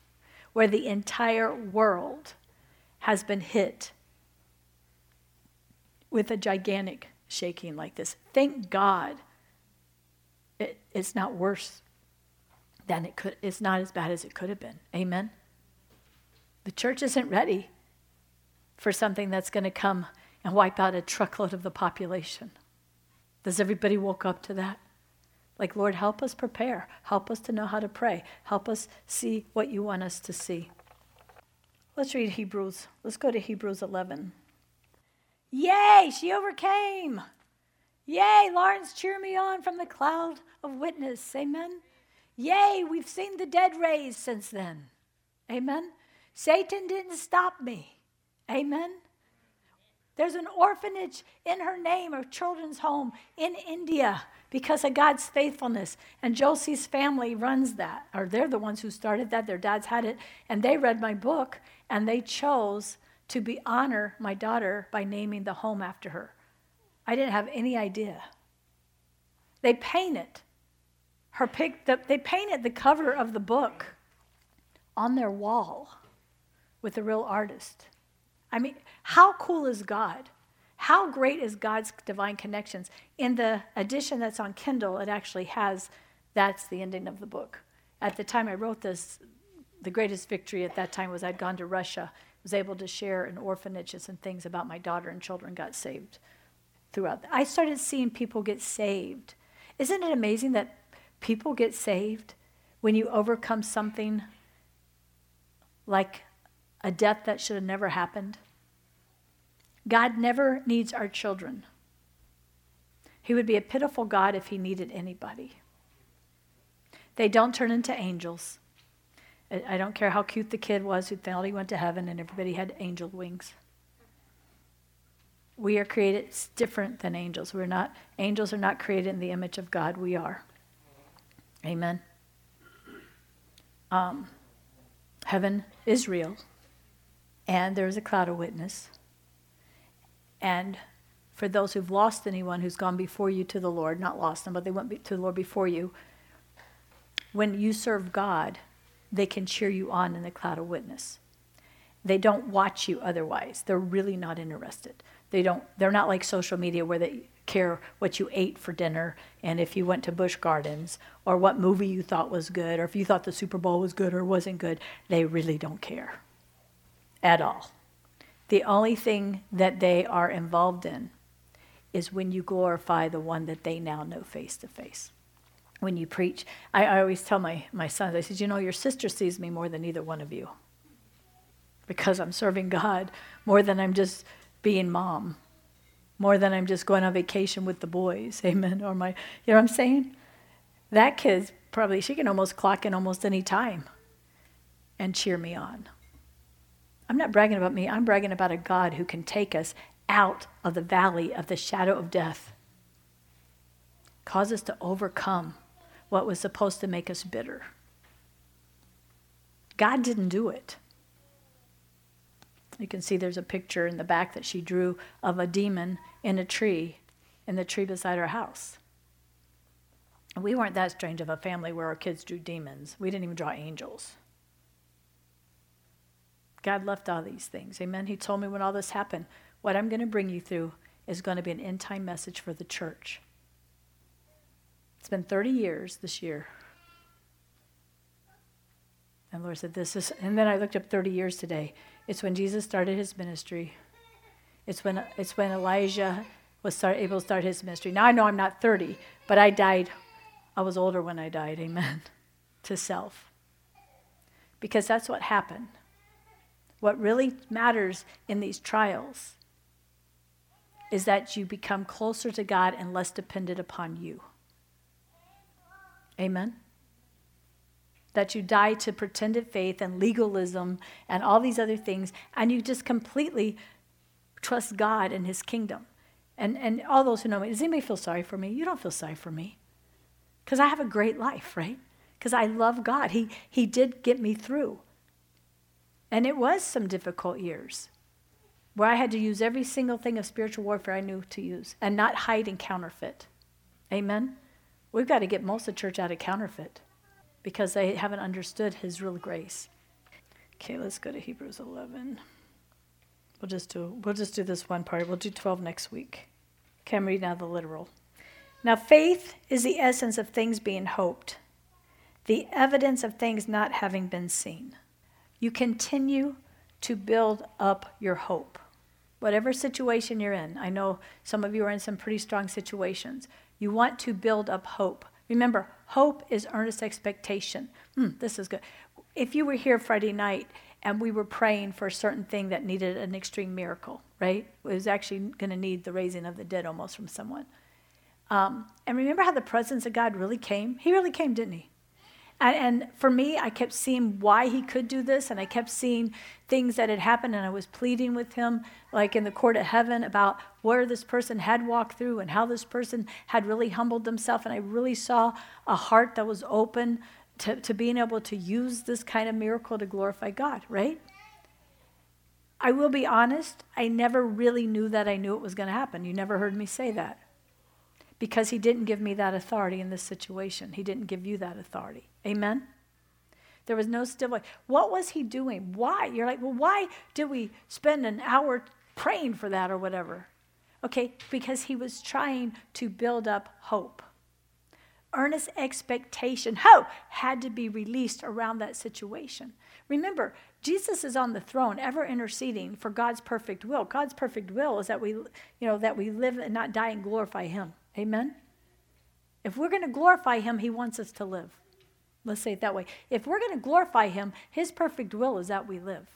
where the entire world has been hit with a gigantic shaking like this. Thank God it, it's not worse then it could, it's not as bad as it could have been. Amen? The church isn't ready for something that's going to come and wipe out a truckload of the population. Does everybody woke up to that? Like, Lord, help us prepare. Help us to know how to pray. Help us see what you want us to see. Let's read Hebrews. Let's go to Hebrews 11. Yay, she overcame. Yay, Lawrence, cheer me on from the cloud of witness. Amen. Yay, we've seen the dead raised since then. Amen. Satan didn't stop me. Amen. There's an orphanage in her name, a children's home in India because of God's faithfulness. And Josie's family runs that, or they're the ones who started that. Their dads had it, and they read my book, and they chose to be honor my daughter by naming the home after her. I didn't have any idea. They paint it her pic, the, they painted the cover of the book on their wall with a real artist. I mean, how cool is God? How great is God's divine connections? In the edition that's on Kindle, it actually has that's the ending of the book. At the time I wrote this, the greatest victory at that time was I'd gone to Russia, was able to share in orphanages and things about my daughter and children got saved throughout. I started seeing people get saved. Isn't it amazing that people get saved when you overcome something like a death that should have never happened? God never needs our children. He would be a pitiful God if he needed anybody. They don't turn into angels. I don't care how cute the kid was who thought he went to heaven and everybody had angel wings. We are created different than angels. We're not angels are not created in the image of God. We are. Amen. Um, heaven is real, and there is a cloud of witness. And for those who've lost anyone who's gone before you to the Lord, not lost them, but they went to the Lord before you, when you serve God, they can cheer you on in the cloud of witness. They don't watch you otherwise. They're really not interested. They don't they're not like social media where they care what you ate for dinner and if you went to Busch Gardens or what movie you thought was good or if you thought the Super Bowl was good or wasn't good. They really don't care at all. The only thing that they are involved in is when you glorify the one that they now know face to face. When you preach, I, I always tell my, my sons, I said, you know, your sister sees me more than either one of you because I'm serving God more than I'm just being mom, more than I'm just going on vacation with the boys. Amen. Or my, you know what I'm saying? That kid's probably, she can almost clock in almost any time and cheer me on. I'm not bragging about me, I'm bragging about a God who can take us out of the valley of the shadow of death, cause us to overcome what was supposed to make us bitter. God didn't do it. You can see there's a picture in the back that she drew of a demon in a tree, in the tree beside our house. we weren't that strange of a family where our kids drew demons. We didn't even draw angels. God left all these things. Amen. He told me when all this happened, what I'm going to bring you through is going to be an end time message for the church. It's been 30 years this year. And Lord said, This is, and then I looked up 30 years today. It's when Jesus started his ministry. It's when, it's when Elijah was start, able to start his ministry. Now I know I'm not 30, but I died. I was older when I died, amen, to self. Because that's what happened. What really matters in these trials is that you become closer to God and less dependent upon you. Amen? That you die to pretended faith and legalism and all these other things, and you just completely trust God and His kingdom. And, and all those who know me, does anybody feel sorry for me? You don't feel sorry for me. Because I have a great life, right? Because I love God. He, he did get me through. And it was some difficult years where I had to use every single thing of spiritual warfare I knew to use and not hide and counterfeit. Amen? We've got to get most of the church out of counterfeit because they haven't understood his real grace. Okay, let's go to Hebrews 11. We'll just do we'll just do this one part. We'll do 12 next week. Okay, reading now the literal. Now faith is the essence of things being hoped, the evidence of things not having been seen you continue to build up your hope. Whatever situation you're in, I know some of you are in some pretty strong situations. You want to build up hope. Remember, hope is earnest expectation. Hmm, this is good. If you were here Friday night and we were praying for a certain thing that needed an extreme miracle, right? It was actually going to need the raising of the dead almost from someone. Um, and remember how the presence of God really came? He really came, didn't he? And, and, for me, I kept seeing why he could do this, and I kept seeing things that had happened, and I was pleading with him, like in the court of heaven, about where this person had walked through and how this person had really humbled themselves. And I really saw a heart that was open to, to being able to use this kind of miracle to glorify God, right? I will be honest, I never really knew that I knew it was going to happen. You never heard me say that because he didn't give me that authority in this situation. He didn't give you that authority. Amen? There was no still voice. What was he doing? Why? You're like, well, why did we spend an hour praying for that or whatever? Okay, because he was trying to build up hope. Earnest expectation, hope, had to be released around that situation. Remember, Jesus is on the throne, ever interceding for God's perfect will. God's perfect will is that we, you know, that we live and not die and glorify Him. Amen. If we're going to glorify Him, He wants us to live. Let's say it that way. If we're going to glorify Him, His perfect will is that we live.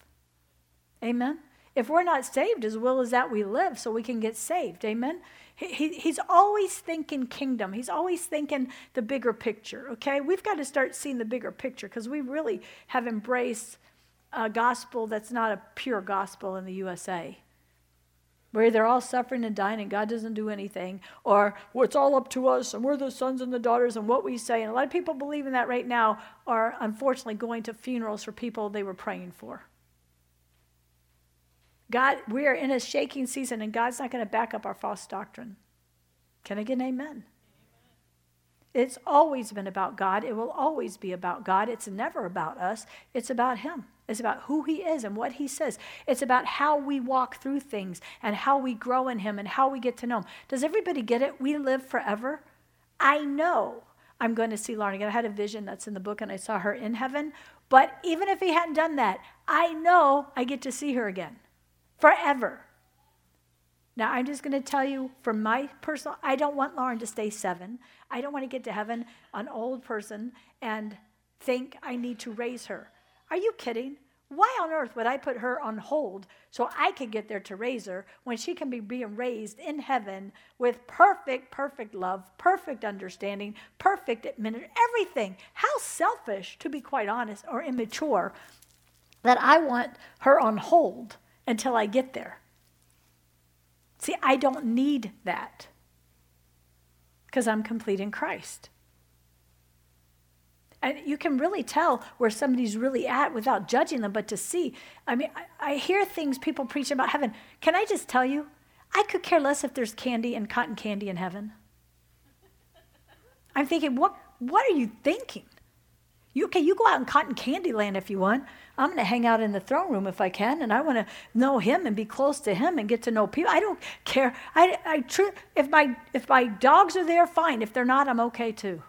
Amen. If we're not saved, His will is that we live so we can get saved. Amen. He, he, he's always thinking kingdom. He's always thinking the bigger picture. Okay, we've got to start seeing the bigger picture because we really have embraced a gospel that's not a pure gospel in the USA. Where they're all suffering and dying and God doesn't do anything, or well, it's all up to us and we're the sons and the daughters and what we say. And a lot of people believe in that right now are unfortunately going to funerals for people they were praying for. God, we are in a shaking season and God's not going to back up our false doctrine. Can I get an amen? It's always been about God. It will always be about God. It's never about us. It's about Him. It's about who He is and what He says. It's about how we walk through things and how we grow in Him and how we get to know Him. Does everybody get it? We live forever. I know I'm going to see Lauren again. I had a vision that's in the book and I saw her in heaven. But even if He hadn't done that, I know I get to see her again forever. Now, I'm just going to tell you from my personal, I don't want Lauren to stay seven. I don't want to get to heaven, an old person, and think I need to raise her. Are you kidding? Why on earth would I put her on hold so I could get there to raise her when she can be being raised in heaven with perfect, perfect love, perfect understanding, perfect admin, everything? How selfish, to be quite honest, or immature, that I want her on hold until I get there. See, I don't need that because I'm complete in Christ. And you can really tell where somebody's really at without judging them, but to see. I mean, I, I hear things people preach about heaven. Can I just tell you? I could care less if there's candy and cotton candy in heaven. I'm thinking, what, what are you thinking? You, okay, you go out in cotton candy land if you want. I'm going to hang out in the throne room if I can, and I want to know Him and be close to Him and get to know people. I don't care. I, I tr- if my if my dogs are there, fine. If they're not, I'm okay too.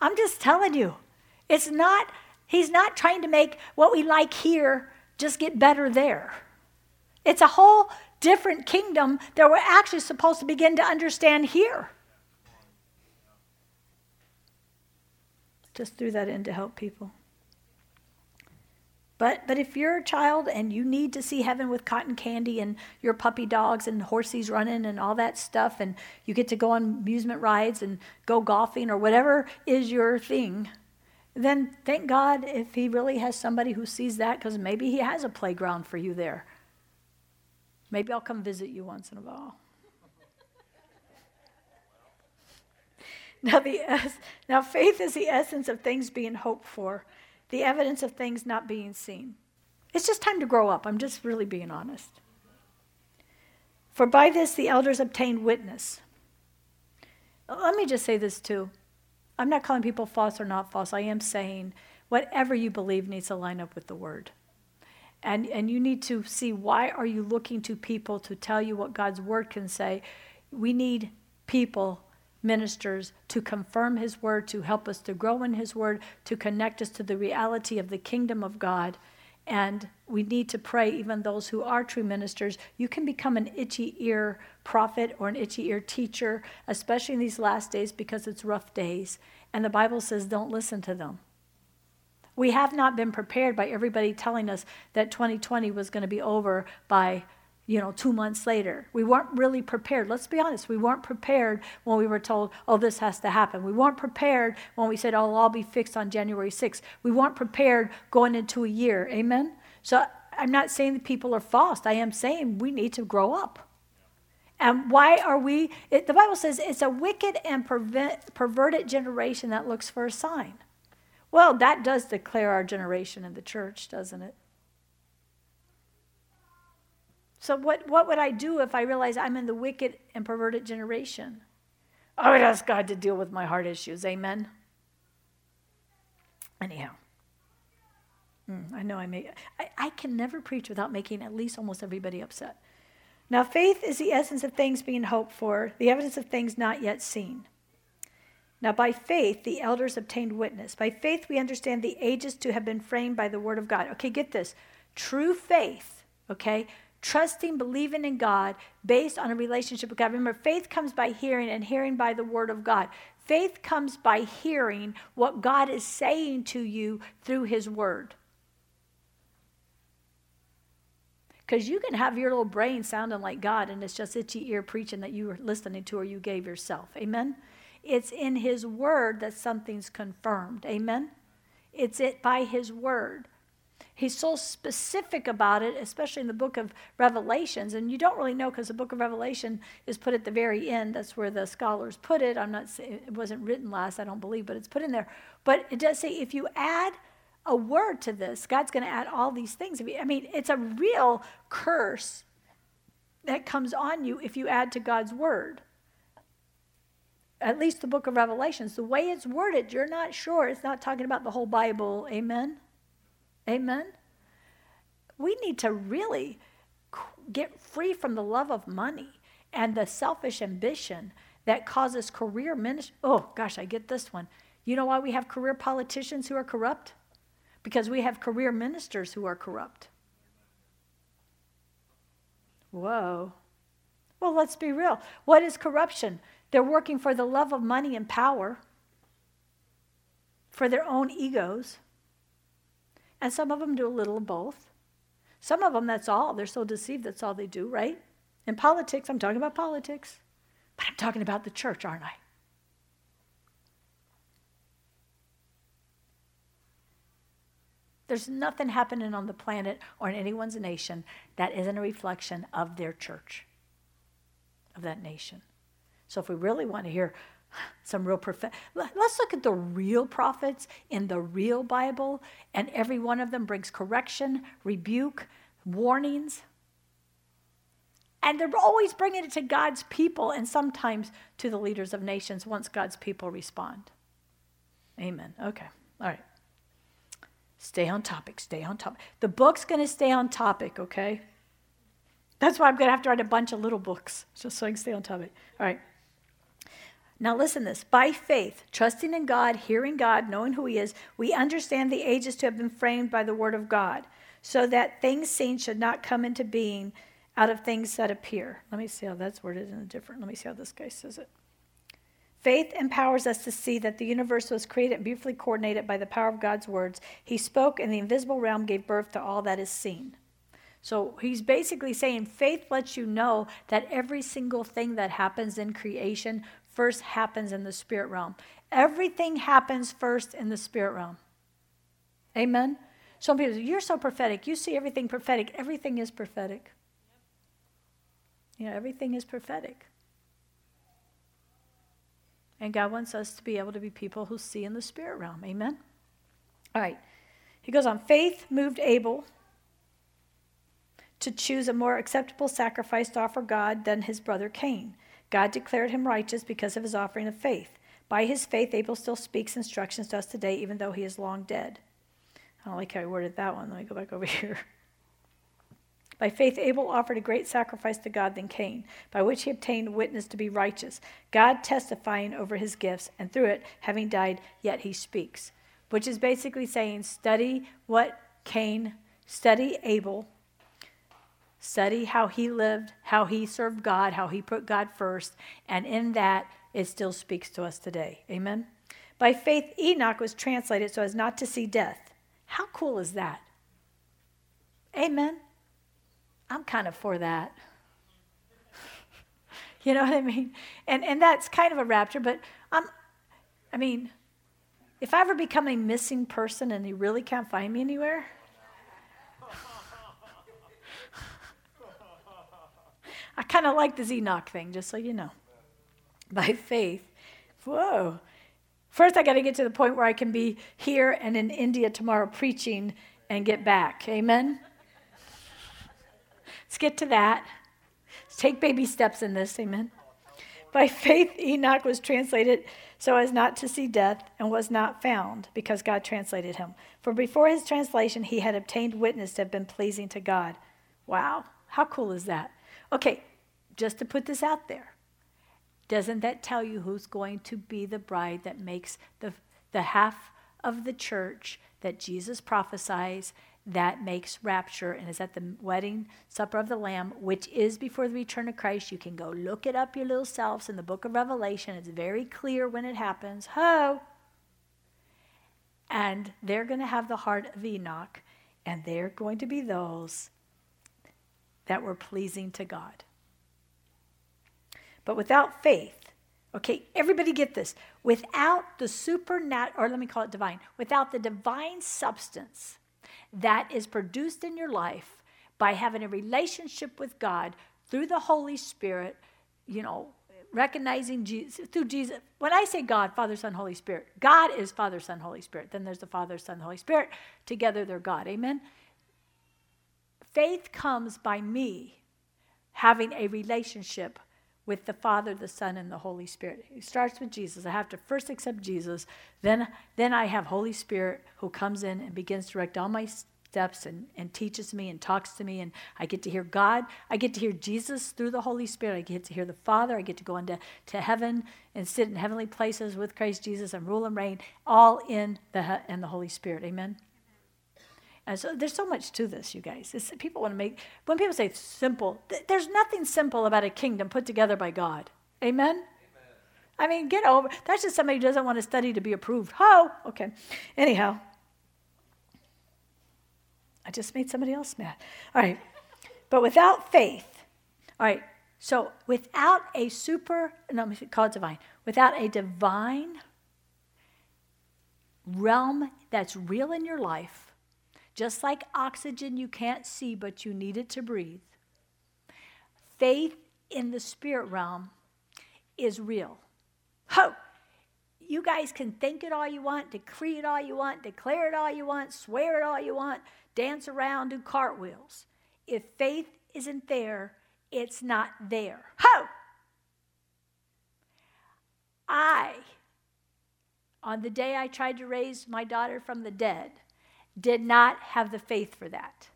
I'm just telling you, it's not. He's not trying to make what we like here just get better there. It's a whole different kingdom that we're actually supposed to begin to understand here. Just threw that in to help people. But, but if you're a child and you need to see heaven with cotton candy and your puppy dogs and horsies running and all that stuff, and you get to go on amusement rides and go golfing or whatever is your thing, then thank God if He really has somebody who sees that, because maybe He has a playground for you there. Maybe I'll come visit you once in a while. Now, the, now, faith is the essence of things being hoped for, the evidence of things not being seen. It's just time to grow up. I'm just really being honest. For by this the elders obtained witness. Let me just say this too. I'm not calling people false or not false. I am saying whatever you believe needs to line up with the word. And, and you need to see why are you looking to people to tell you what God's word can say. We need people ministers to confirm His word, to help us to grow in His word, to connect us to the reality of the kingdom of God. And we need to pray, even those who are true ministers. You can become an itchy ear prophet or an itchy ear teacher, especially in these last days because it's rough days. And the Bible says, don't listen to them. We have not been prepared by everybody telling us that 2020 was going to be over by you know, two months later. We weren't really prepared. Let's be honest. We weren't prepared when we were told, oh, this has to happen. We weren't prepared when we said, oh, I'll be fixed on January 6th. We weren't prepared going into a year. Amen? So I'm not saying that people are false. I am saying we need to grow up. And why are we? It, the Bible says it's a wicked and pervert, perverted generation that looks for a sign. Well, that does declare our generation in the church, doesn't it? So, what, what would I do if I realize I'm in the wicked and perverted generation? I would ask God to deal with my heart issues. Amen. Anyhow, mm, I know I may. I, I can never preach without making at least almost everybody upset. Now, faith is the essence of things being hoped for, the evidence of things not yet seen. Now, by faith, the elders obtained witness. By faith, we understand the ages to have been framed by the word of God. Okay, get this. True faith, okay, trusting, believing in God based on a relationship with God. Remember, faith comes by hearing, and hearing by the word of God. Faith comes by hearing what God is saying to you through his word. Because you can have your little brain sounding like God, and it's just itchy ear preaching that you were listening to or you gave yourself. Amen? It's in His Word that something's confirmed. Amen? It's it by His Word. He's so specific about it, especially in the book of Revelations. And you don't really know because the book of Revelation is put at the very end. That's where the scholars put it. I'm not saying it wasn't written last, I don't believe, but it's put in there. But it does say if you add a word to this. God's going to add all these things. I mean, it's a real curse that comes on you if you add to God's word. At least the book of Revelations, the way it's worded, you're not sure. It's not talking about the whole Bible. Amen? Amen? We need to really get free from the love of money and the selfish ambition that causes career ministry. Oh, gosh, I get this one. You know why we have career politicians who are corrupt? because we have career ministers who are corrupt. Whoa. Well, let's be real. What is corruption? They're working for the love of money and power, for their own egos. And some of them do a little of both. Some of them, that's all. They're so deceived, that's all they do, right? In politics, I'm talking about politics, but I'm talking about the church, aren't I? There's nothing happening on the planet or in anyone's nation that isn't a reflection of their church, of that nation. So if we really want to hear some real prophet, let's look at the real prophets in the real Bible, and every one of them brings correction, rebuke, warnings. And they're always bringing it to God's people and sometimes to the leaders of nations once God's people respond. Amen. Okay. All right. Stay on topic, stay on topic. The book's going to stay on topic, okay? That's why I'm going to have to write a bunch of little books just so I can stay on topic. All right. Now, listen this. By faith, trusting in God, hearing God, knowing who He is, we understand the ages to have been framed by the Word of God, so that things seen should not come into being out of things that appear. Let me see how that's worded in a different. Let me see how this guy says it. Faith empowers us to see that the universe was created and beautifully coordinated by the power of God's words. He spoke, and the invisible realm gave birth to all that is seen. So he's basically saying faith lets you know that every single thing that happens in creation first happens in the spirit realm. Everything happens first in the spirit realm. Amen? Some people say, You're so prophetic. You see everything prophetic. Everything is prophetic. You know, everything is prophetic. And God wants us to be able to be people who see in the spirit realm. Amen? All right. He goes on faith moved Abel to choose a more acceptable sacrifice to offer God than his brother Cain. God declared him righteous because of his offering of faith. By his faith, Abel still speaks instructions to us today, even though he is long dead. I don't like how I worded that one. Let me go back over here. By faith, Abel offered a great sacrifice to God than Cain, by which he obtained witness to be righteous, God testifying over his gifts, and through it, having died, yet he speaks. Which is basically saying, study what Cain, study Abel, study how he lived, how he served God, how he put God first, and in that, it still speaks to us today. Amen? By faith, Enoch was translated so as not to see death. How cool is that? Amen. I'm kind of for that. you know what I mean? And, and that's kind of a rapture, but I'm, I mean, if I ever become a missing person and you really can't find me anywhere, I kind of like the Enoch thing, just so you know. By faith. Whoa. First, I got to get to the point where I can be here and in India tomorrow preaching and get back. Amen? Let's get to that. Let's take baby steps in this, amen. By faith, Enoch was translated so as not to see death and was not found because God translated him. For before his translation, he had obtained witness to have been pleasing to God. Wow, how cool is that? Okay, just to put this out there, doesn't that tell you who's going to be the bride that makes the, the half of the church that Jesus prophesies that makes rapture and is at the wedding supper of the Lamb, which is before the return of Christ. You can go look it up your little selves in the book of Revelation. It's very clear when it happens. Ho! And they're going to have the heart of Enoch, and they're going to be those that were pleasing to God. But without faith, okay, everybody get this. Without the supernatural, or let me call it divine, without the divine substance that is produced in your life by having a relationship with God through the Holy Spirit, you know, recognizing Jesus through Jesus. When I say God, Father, Son, Holy Spirit, God is Father, Son, Holy Spirit. Then there's the Father, Son, Holy Spirit. Together they're God. Amen. Faith comes by me having a relationship with the Father, the Son, and the Holy Spirit. It starts with Jesus. I have to first accept Jesus, then, then I have Holy Spirit who comes in and begins to direct all my steps and, and teaches me and talks to me, and I get to hear God. I get to hear Jesus through the Holy Spirit. I get to hear the Father. I get to go into to heaven and sit in heavenly places with Christ Jesus and rule and reign, all in the in the Holy Spirit. Amen. And so there's so much to this, you guys. It's, people want to make, when people say simple, th- there's nothing simple about a kingdom put together by God. Amen? Amen? I mean, get over. That's just somebody who doesn't want to study to be approved. Oh, okay. Anyhow, I just made somebody else mad. All right. But without faith, all right, so without a super, no, call it divine, without a divine realm that's real in your life, just like oxygen you can't see, but you need it to breathe. Faith in the spirit realm is real. Ho! You guys can think it all you want, decree it all you want, declare it all you want, swear it all you want, dance around, do cartwheels. If faith isn't there, it's not there. Ho! I, on the day I tried to raise my daughter from the dead, did not have the faith for that.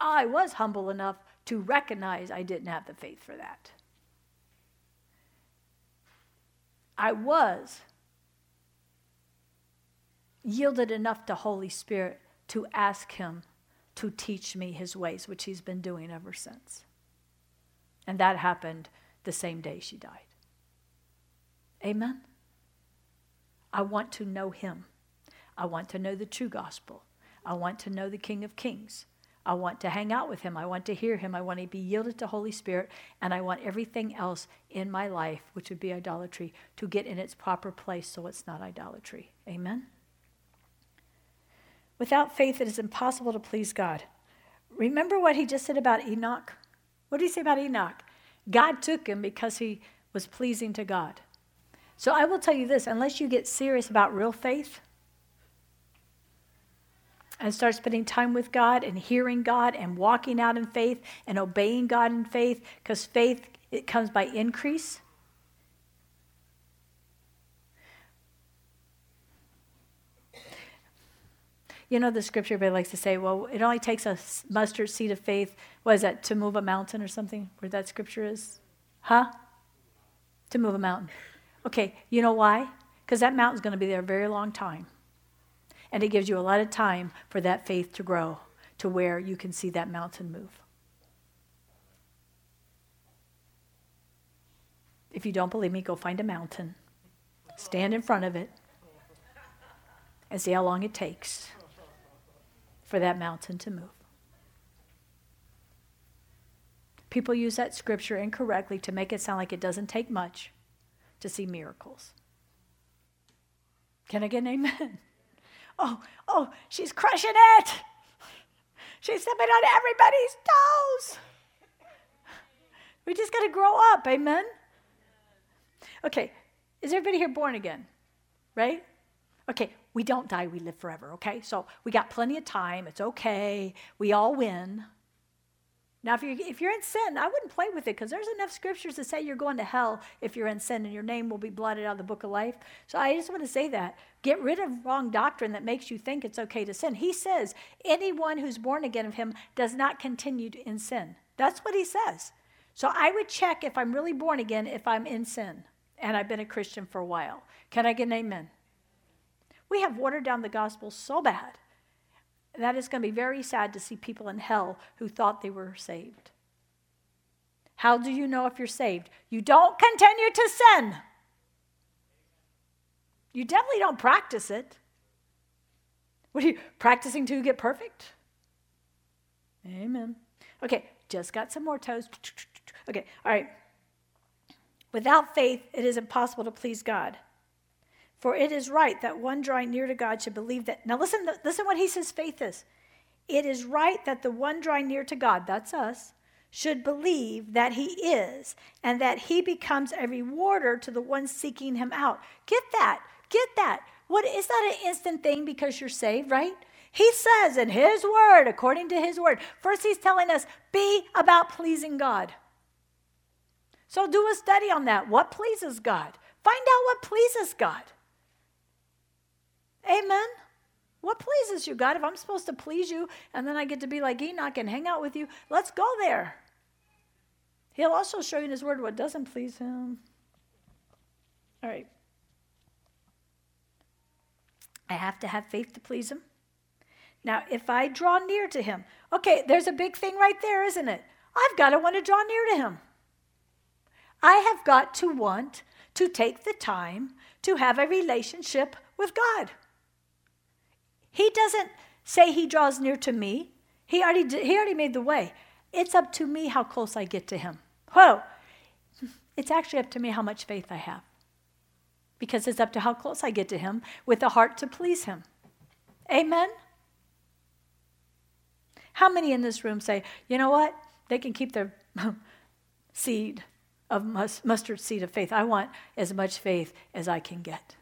I was humble enough to recognize I didn't have the faith for that. I was yielded enough to Holy Spirit to ask him to teach me his ways, which he's been doing ever since. And that happened the same day she died. Amen. I want to know him. I want to know the true gospel. I want to know the King of Kings. I want to hang out with him. I want to hear him. I want to be yielded to Holy Spirit. And I want everything else in my life, which would be idolatry, to get in its proper place so it's not idolatry. Amen? Without faith, it is impossible to please God. Remember what he just said about Enoch? What did he say about Enoch? God took him because he was pleasing to God. So I will tell you this unless you get serious about real faith, and start spending time with God and hearing God and walking out in faith and obeying God in faith because faith it comes by increase. You know the scripture everybody likes to say, well, it only takes a mustard seed of faith, what is that, to move a mountain or something? Where that scripture is? Huh? To move a mountain. Okay, you know why? Because that mountain's going to be there a very long time. And it gives you a lot of time for that faith to grow to where you can see that mountain move. If you don't believe me, go find a mountain, stand in front of it, and see how long it takes for that mountain to move. People use that scripture incorrectly to make it sound like it doesn't take much to see miracles. Can I get an amen? Oh, oh, she's crushing it. She's stepping on everybody's toes. We just got to grow up, amen? Okay, is everybody here born again? Right? Okay, we don't die, we live forever, okay? So we got plenty of time, it's okay, we all win. Now, if you're, if you're in sin, I wouldn't play with it because there's enough scriptures to say you're going to hell if you're in sin and your name will be blotted out of the book of life. So I just want to say that. Get rid of wrong doctrine that makes you think it's okay to sin. He says, anyone who's born again of him does not continue in sin. That's what he says. So I would check if I'm really born again if I'm in sin and I've been a Christian for a while. Can I get an amen? We have watered down the gospel so bad. That is going to be very sad to see people in hell who thought they were saved. How do you know if you're saved? You don't continue to sin. You definitely don't practice it. What are you practicing to get perfect? Amen. Okay, just got some more toes. Okay, all right. Without faith, it is impossible to please God. For it is right that one drawing near to God should believe that. Now, listen, listen what he says faith is. It is right that the one drawing near to God, that's us, should believe that he is, and that he becomes a rewarder to the one seeking him out. Get that. Get that. What is that an instant thing because you're saved, right? He says in his word, according to his word, first he's telling us, be about pleasing God. So do a study on that. What pleases God? Find out what pleases God. Amen. What pleases you, God? If I'm supposed to please you and then I get to be like Enoch and hang out with you, let's go there. He'll also show you in his word what doesn't please him. All right. I have to have faith to please him. Now, if I draw near to him, okay, there's a big thing right there, isn't it? I've got to want to draw near to him. I have got to want to take the time to have a relationship with God. He doesn't say he draws near to me. He already, he already made the way. It's up to me how close I get to him. Whoa. It's actually up to me how much faith I have. Because it's up to how close I get to him with a heart to please him. Amen? How many in this room say, you know what? They can keep their seed of mustard seed of faith. I want as much faith as I can get.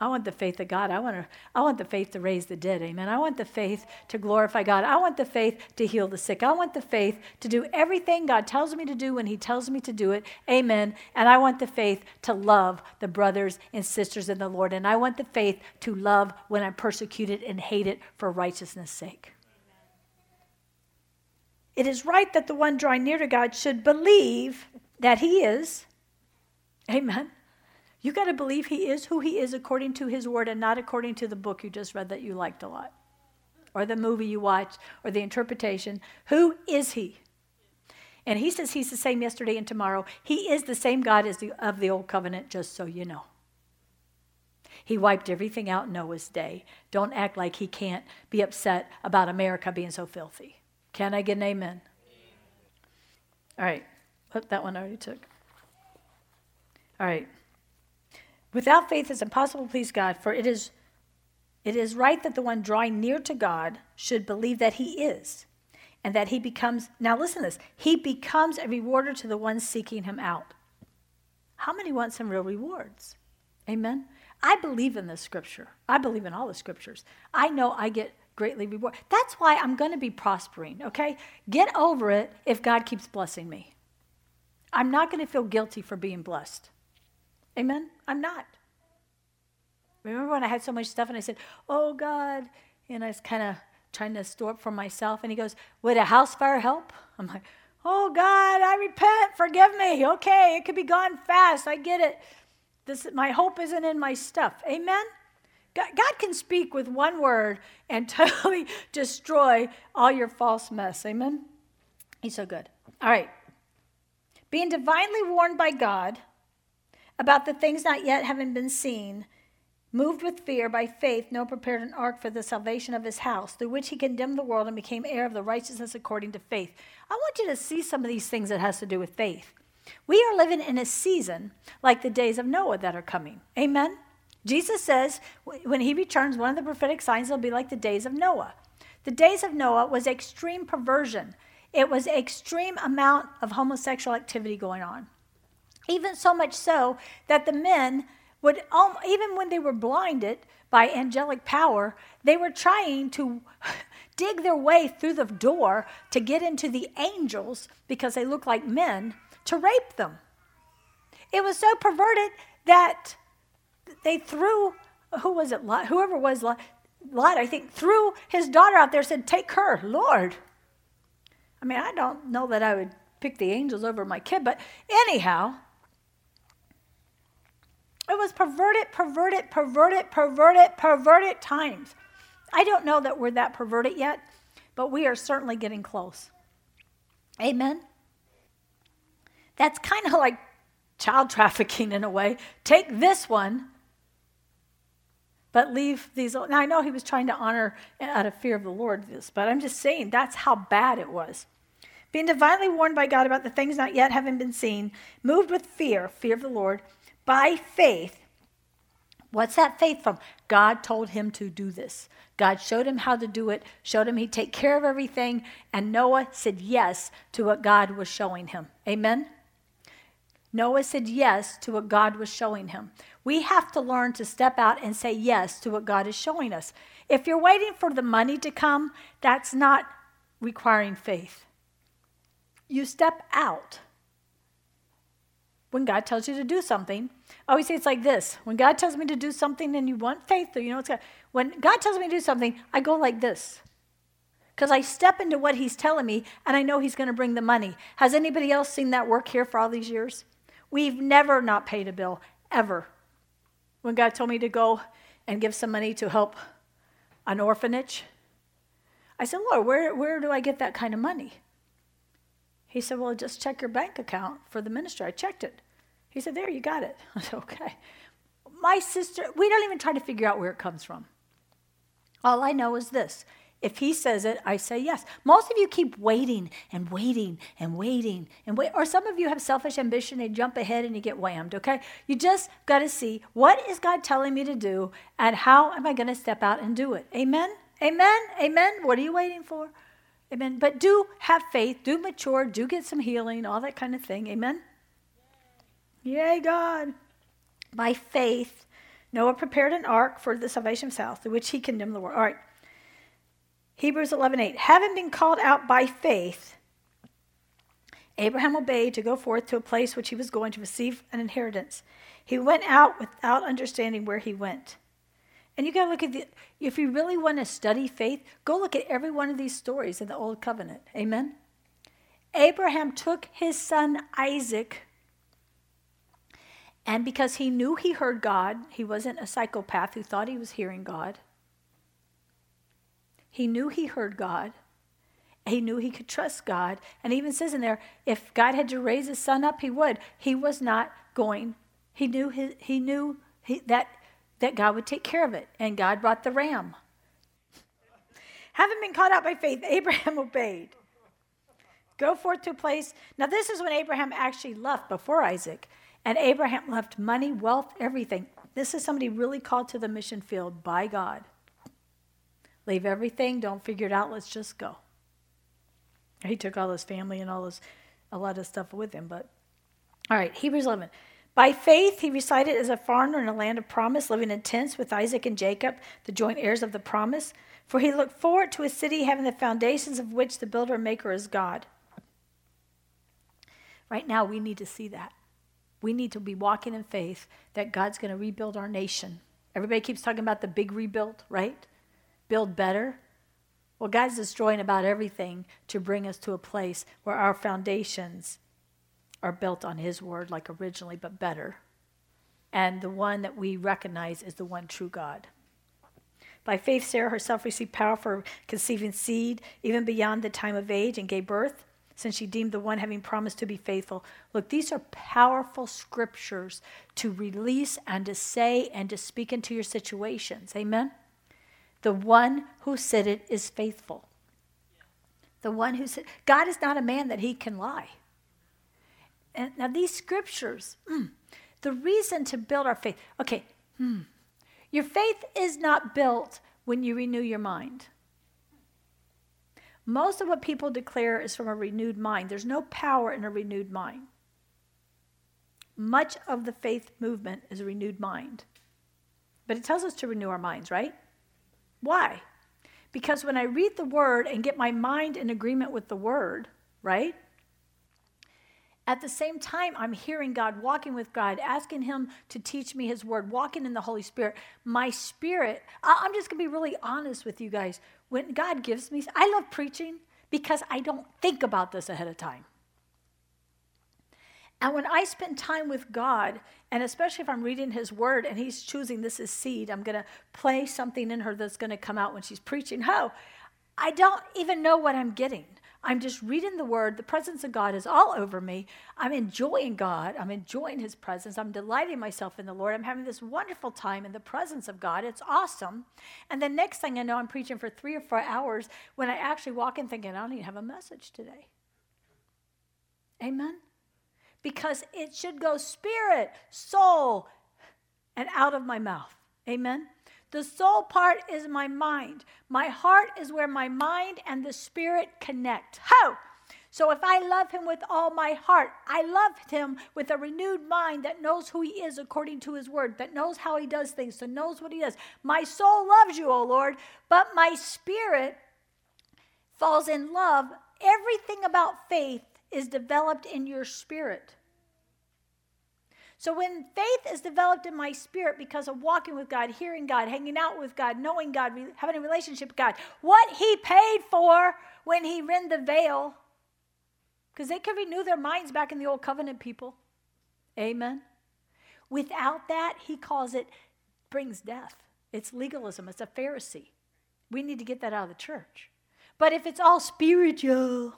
I want the faith of God. I want, to, I want the faith to raise the dead. Amen. I want the faith to glorify God. I want the faith to heal the sick. I want the faith to do everything God tells me to do when He tells me to do it. Amen. And I want the faith to love the brothers and sisters in the Lord. And I want the faith to love when I'm persecuted and hated for righteousness' sake. It is right that the one drawing near to God should believe that he is. Amen. You got to believe he is who he is according to his word and not according to the book you just read that you liked a lot or the movie you watched or the interpretation. Who is he? And he says he's the same yesterday and tomorrow. He is the same God as the, of the old covenant, just so you know. He wiped everything out Noah's day. Don't act like he can't be upset about America being so filthy. Can I get an amen? All right. that one I already took. All right. Without faith, it's impossible to please God, for it is, it is right that the one drawing near to God should believe that he is, and that he becomes, now listen to this, he becomes a rewarder to the one seeking him out. How many want some real rewards? Amen? I believe in this scripture. I believe in all the scriptures. I know I get greatly rewarded. That's why I'm going to be prospering, okay? Get over it if God keeps blessing me. I'm not going to feel guilty for being blessed. Amen? I'm not. Remember when I had so much stuff and I said, Oh God, and I was kind of trying to store up for myself. And he goes, Would a house fire help? I'm like, Oh God, I repent. Forgive me. Okay, it could be gone fast. I get it. This, my hope isn't in my stuff. Amen? God, God can speak with one word and totally destroy all your false mess. Amen? He's so good. All right. Being divinely warned by God about the things not yet having been seen, moved with fear by faith, Noah prepared an ark for the salvation of his house, through which he condemned the world and became heir of the righteousness according to faith. I want you to see some of these things that has to do with faith. We are living in a season like the days of Noah that are coming. Amen. Jesus says when he returns, one of the prophetic signs will be like the days of Noah. The days of Noah was extreme perversion. It was extreme amount of homosexual activity going on. Even so much so that the men would, even when they were blinded by angelic power, they were trying to dig their way through the door to get into the angels because they looked like men to rape them. It was so perverted that they threw, who was it? Lot, whoever was Lot, Lot, I think, threw his daughter out there, said, Take her, Lord. I mean, I don't know that I would pick the angels over my kid, but anyhow, it was perverted, perverted, perverted, perverted, perverted times. I don't know that we're that perverted yet, but we are certainly getting close. Amen? That's kind of like child trafficking in a way. Take this one, but leave these. Now, I know he was trying to honor eh, out of fear of the Lord this, but I'm just saying that's how bad it was. Being divinely warned by God about the things not yet having been seen, moved with fear, fear of the Lord, by faith. What's that faith from? God told him to do this. God showed him how to do it, showed him he'd take care of everything, and Noah said yes to what God was showing him. Amen? Noah said yes to what God was showing him. We have to learn to step out and say yes to what God is showing us. If you're waiting for the money to come, that's not requiring faith. You step out when God tells you to do something. I always say it's like this when God tells me to do something and you want faith, or you know, it's God. when God tells me to do something, I go like this. Because I step into what He's telling me and I know He's going to bring the money. Has anybody else seen that work here for all these years? We've never not paid a bill, ever. When God told me to go and give some money to help an orphanage, I said, Lord, where, where do I get that kind of money? He said, Well, just check your bank account for the ministry. I checked it. He said, There, you got it. I said, Okay. My sister, we don't even try to figure out where it comes from. All I know is this if he says it, I say yes. Most of you keep waiting and waiting and waiting and wait. Or some of you have selfish ambition, they jump ahead and you get whammed, okay? You just got to see what is God telling me to do and how am I going to step out and do it. Amen? Amen? Amen? What are you waiting for? Amen. But do have faith, do mature, do get some healing, all that kind of thing. Amen. Yay, God. By faith, Noah prepared an ark for the salvation of south, through which he condemned the world. All right. Hebrews 11:8. Having been called out by faith, Abraham obeyed to go forth to a place which he was going to receive an inheritance. He went out without understanding where he went. And you got to look at the, if you really want to study faith, go look at every one of these stories in the Old Covenant. Amen? Abraham took his son Isaac, and because he knew he heard God, he wasn't a psychopath who thought he was hearing God. He knew he heard God. He knew he could trust God. And even says in there, if God had to raise his son up, he would. He was not going. He knew his, he knew he, that that God would take care of it. And God brought the ram. Having been caught out by faith, Abraham obeyed. Go forth to a place. Now, this is when Abraham actually left before Isaac. And Abraham left money, wealth, everything. This is somebody really called to the mission field by God. Leave everything, don't figure it out, let's just go. He took all his family and all his, a lot of stuff with him, but all right, Hebrews 11. By faith, he resided as a foreigner in a land of promise, living in tents with Isaac and Jacob, the joint heirs of the promise. For he looked forward to a city having the foundations of which the builder and maker is God. Right now, we need to see that. We need to be walking in faith that God's going to rebuild our nation. Everybody keeps talking about the big rebuild, right? Build better. Well, God's destroying about everything to bring us to a place where our foundations are built on His word like originally, but better. And the one that we recognize is the one true God. By faith, Sarah herself received power for conceiving seed, even beyond the time of age, and gave birth, since she deemed the one having promised to be faithful. Look, these are powerful scriptures to release and to say and to speak into your situations. Amen? The one who said it is faithful. The one who said, God is not a man that he can lie. And now these scriptures, mm, the reason to build our faith. Okay, mm, your faith is not built when you renew your mind. Most of what people declare is from a renewed mind. There's no power in a renewed mind. Much of the faith movement is a renewed mind. But it tells us to renew our minds, right? Why? Because when I read the word and get my mind in agreement with the word, right? At the same time, I'm hearing God, walking with God, asking Him to teach me His word, walking in the Holy Spirit. My spirit, I'm just going to be really honest with you guys. When God gives me, I love preaching. because I don't think about this ahead of time. And when I spend time with God, and especially if I'm reading His Word and He's choosing this as seed, I'm going to play something in her that's going to come out when she's preaching. How? I don't even know what I'm getting. I'm just reading the Word. The presence of God is all over me. I'm enjoying God. I'm enjoying His presence. I'm delighting myself in the Lord. I'm having this wonderful time in the presence of God. It's awesome. And the next thing I know, I'm preaching for three or four hours when I actually walk in thinking, I don't even have a message today. Amen? because it should go spirit, soul, and out of my mouth. Amen. The soul part is my mind. My heart is where my mind and the spirit connect. How? So if I love him with all my heart, I love him with a renewed mind that knows who he is according to his word, that knows how he does things, that knows what he does. My soul loves you, O Lord, but my spirit falls in love. Everything about faith is developed in your spirit. So when faith is developed in my spirit because of walking with God, hearing God, hanging out with God, knowing God, having a relationship with God, what He paid for when He rent the veil, because they could renew their minds back in the old covenant people. Amen. Without that, He calls it brings death. It's legalism. It's a Pharisee. We need to get that out of the church. But if it's all spiritual,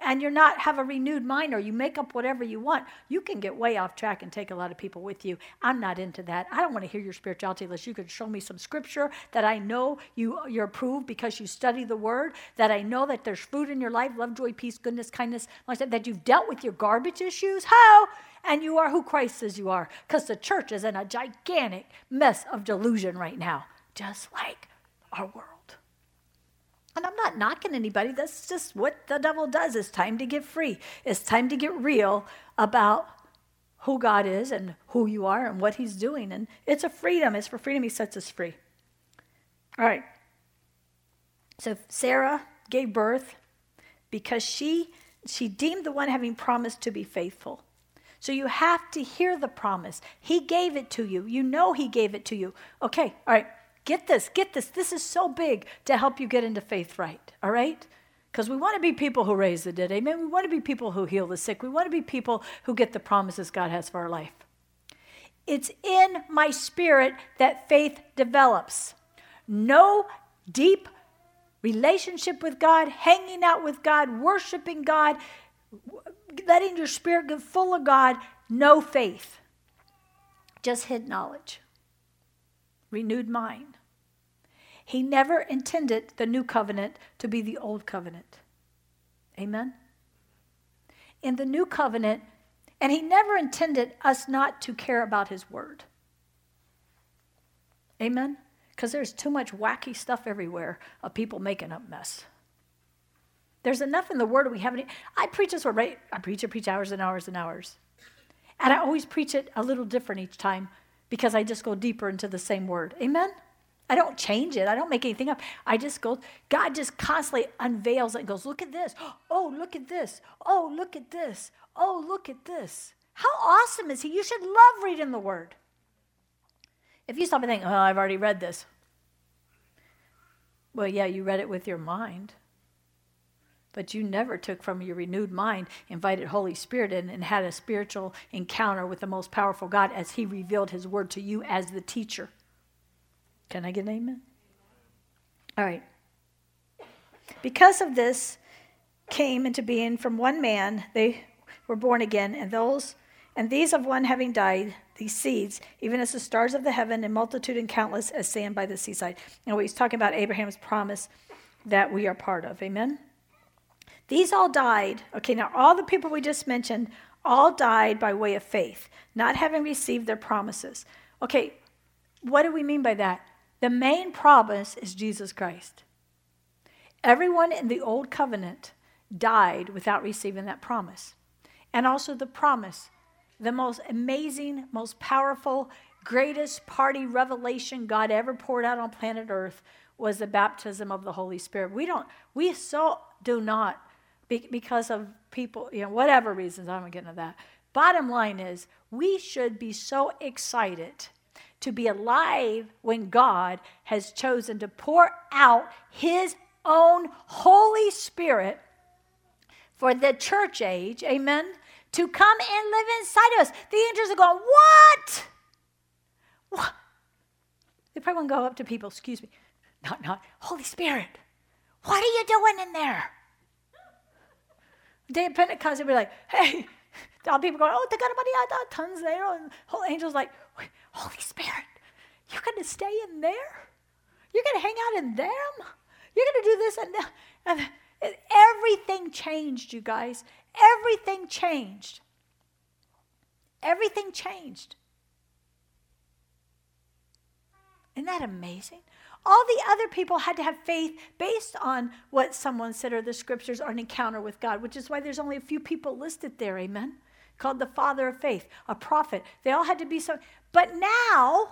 and you're not have a renewed mind or you make up whatever you want, you can get way off track and take a lot of people with you. I'm not into that. I don't want to hear your spirituality unless you can show me some scripture that I know you you're approved because you study the word, that I know that there's fruit in your life, love, joy, peace, goodness, kindness, that you've dealt with your garbage issues. How? And you are who Christ says you are. Because the church is in a gigantic mess of delusion right now, just like our world. And I'm not knocking anybody. That's just what the devil does. It's time to get free. It's time to get real about who God is and who you are and what he's doing. And it's a freedom. It's for freedom he sets us free. All right. So Sarah gave birth because she she deemed the one having promised to be faithful. So you have to hear the promise. He gave it to you. You know he gave it to you. Okay, all right. Get this, get this. This is so big to help you get into faith right, all right? Because we want to be people who raise the dead, amen? We want to be people who heal the sick. We want to be people who get the promises God has for our life. It's in my spirit that faith develops. No deep relationship with God, hanging out with God, worshiping God, letting your spirit get full of God, no faith. Just hid knowledge, renewed mind. He never intended the new covenant to be the old covenant. Amen? In the new covenant, and he never intended us not to care about his word. Amen? Because there's too much wacky stuff everywhere of people making up mess. There's enough in the word we haven't. I preach this word, right? I preach it, preach hours and hours and hours. And I always preach it a little different each time because I just go deeper into the same word. Amen? I don't change it. I don't make anything up. I just go, God just constantly unveils it and goes, look at this. Oh, look at this. Oh, look at this. Oh, look at this. How awesome is he? You should love reading the word. If you stop and think, oh, I've already read this. Well, yeah, you read it with your mind. But you never took from your renewed mind, invited Holy Spirit in, and had a spiritual encounter with the most powerful God as He revealed His word to you as the teacher. Can I get an amen? All right. Because of this came into being from one man, they were born again, and those and these of one having died, these seeds, even as the stars of the heaven and multitude and countless as sand by the seaside. And what he's talking about Abraham's promise that we are part of. Amen. These all died. Okay, now all the people we just mentioned all died by way of faith, not having received their promises. Okay, what do we mean by that? The main promise is Jesus Christ. Everyone in the old covenant died without receiving that promise. And also the promise, the most amazing, most powerful, greatest party revelation God ever poured out on planet Earth was the baptism of the Holy Spirit. We don't, we so do not, because of people, you know, whatever reasons, I don't get into that. Bottom line is, we should be so excited to be alive when God has chosen to pour out His own Holy Spirit for the church age, amen, to come and live inside of us. The angels are going, What? What? They probably won't go up to people, excuse me. Not, not, Holy Spirit, what are you doing in there? Day of Pentecost, they'd be like, hey, all people going, oh, the God of money, uh, uh, tons there. And whole angel's like, Holy Spirit, you're going to stay in there? You're going to hang out in them? You're going to do this and? And everything changed, you guys. Everything changed. Everything changed. Isn't that amazing? All the other people had to have faith based on what someone said or the scriptures or an encounter with God, which is why there's only a few people listed there, amen? Called the father of faith, a prophet. They all had to be so. But now,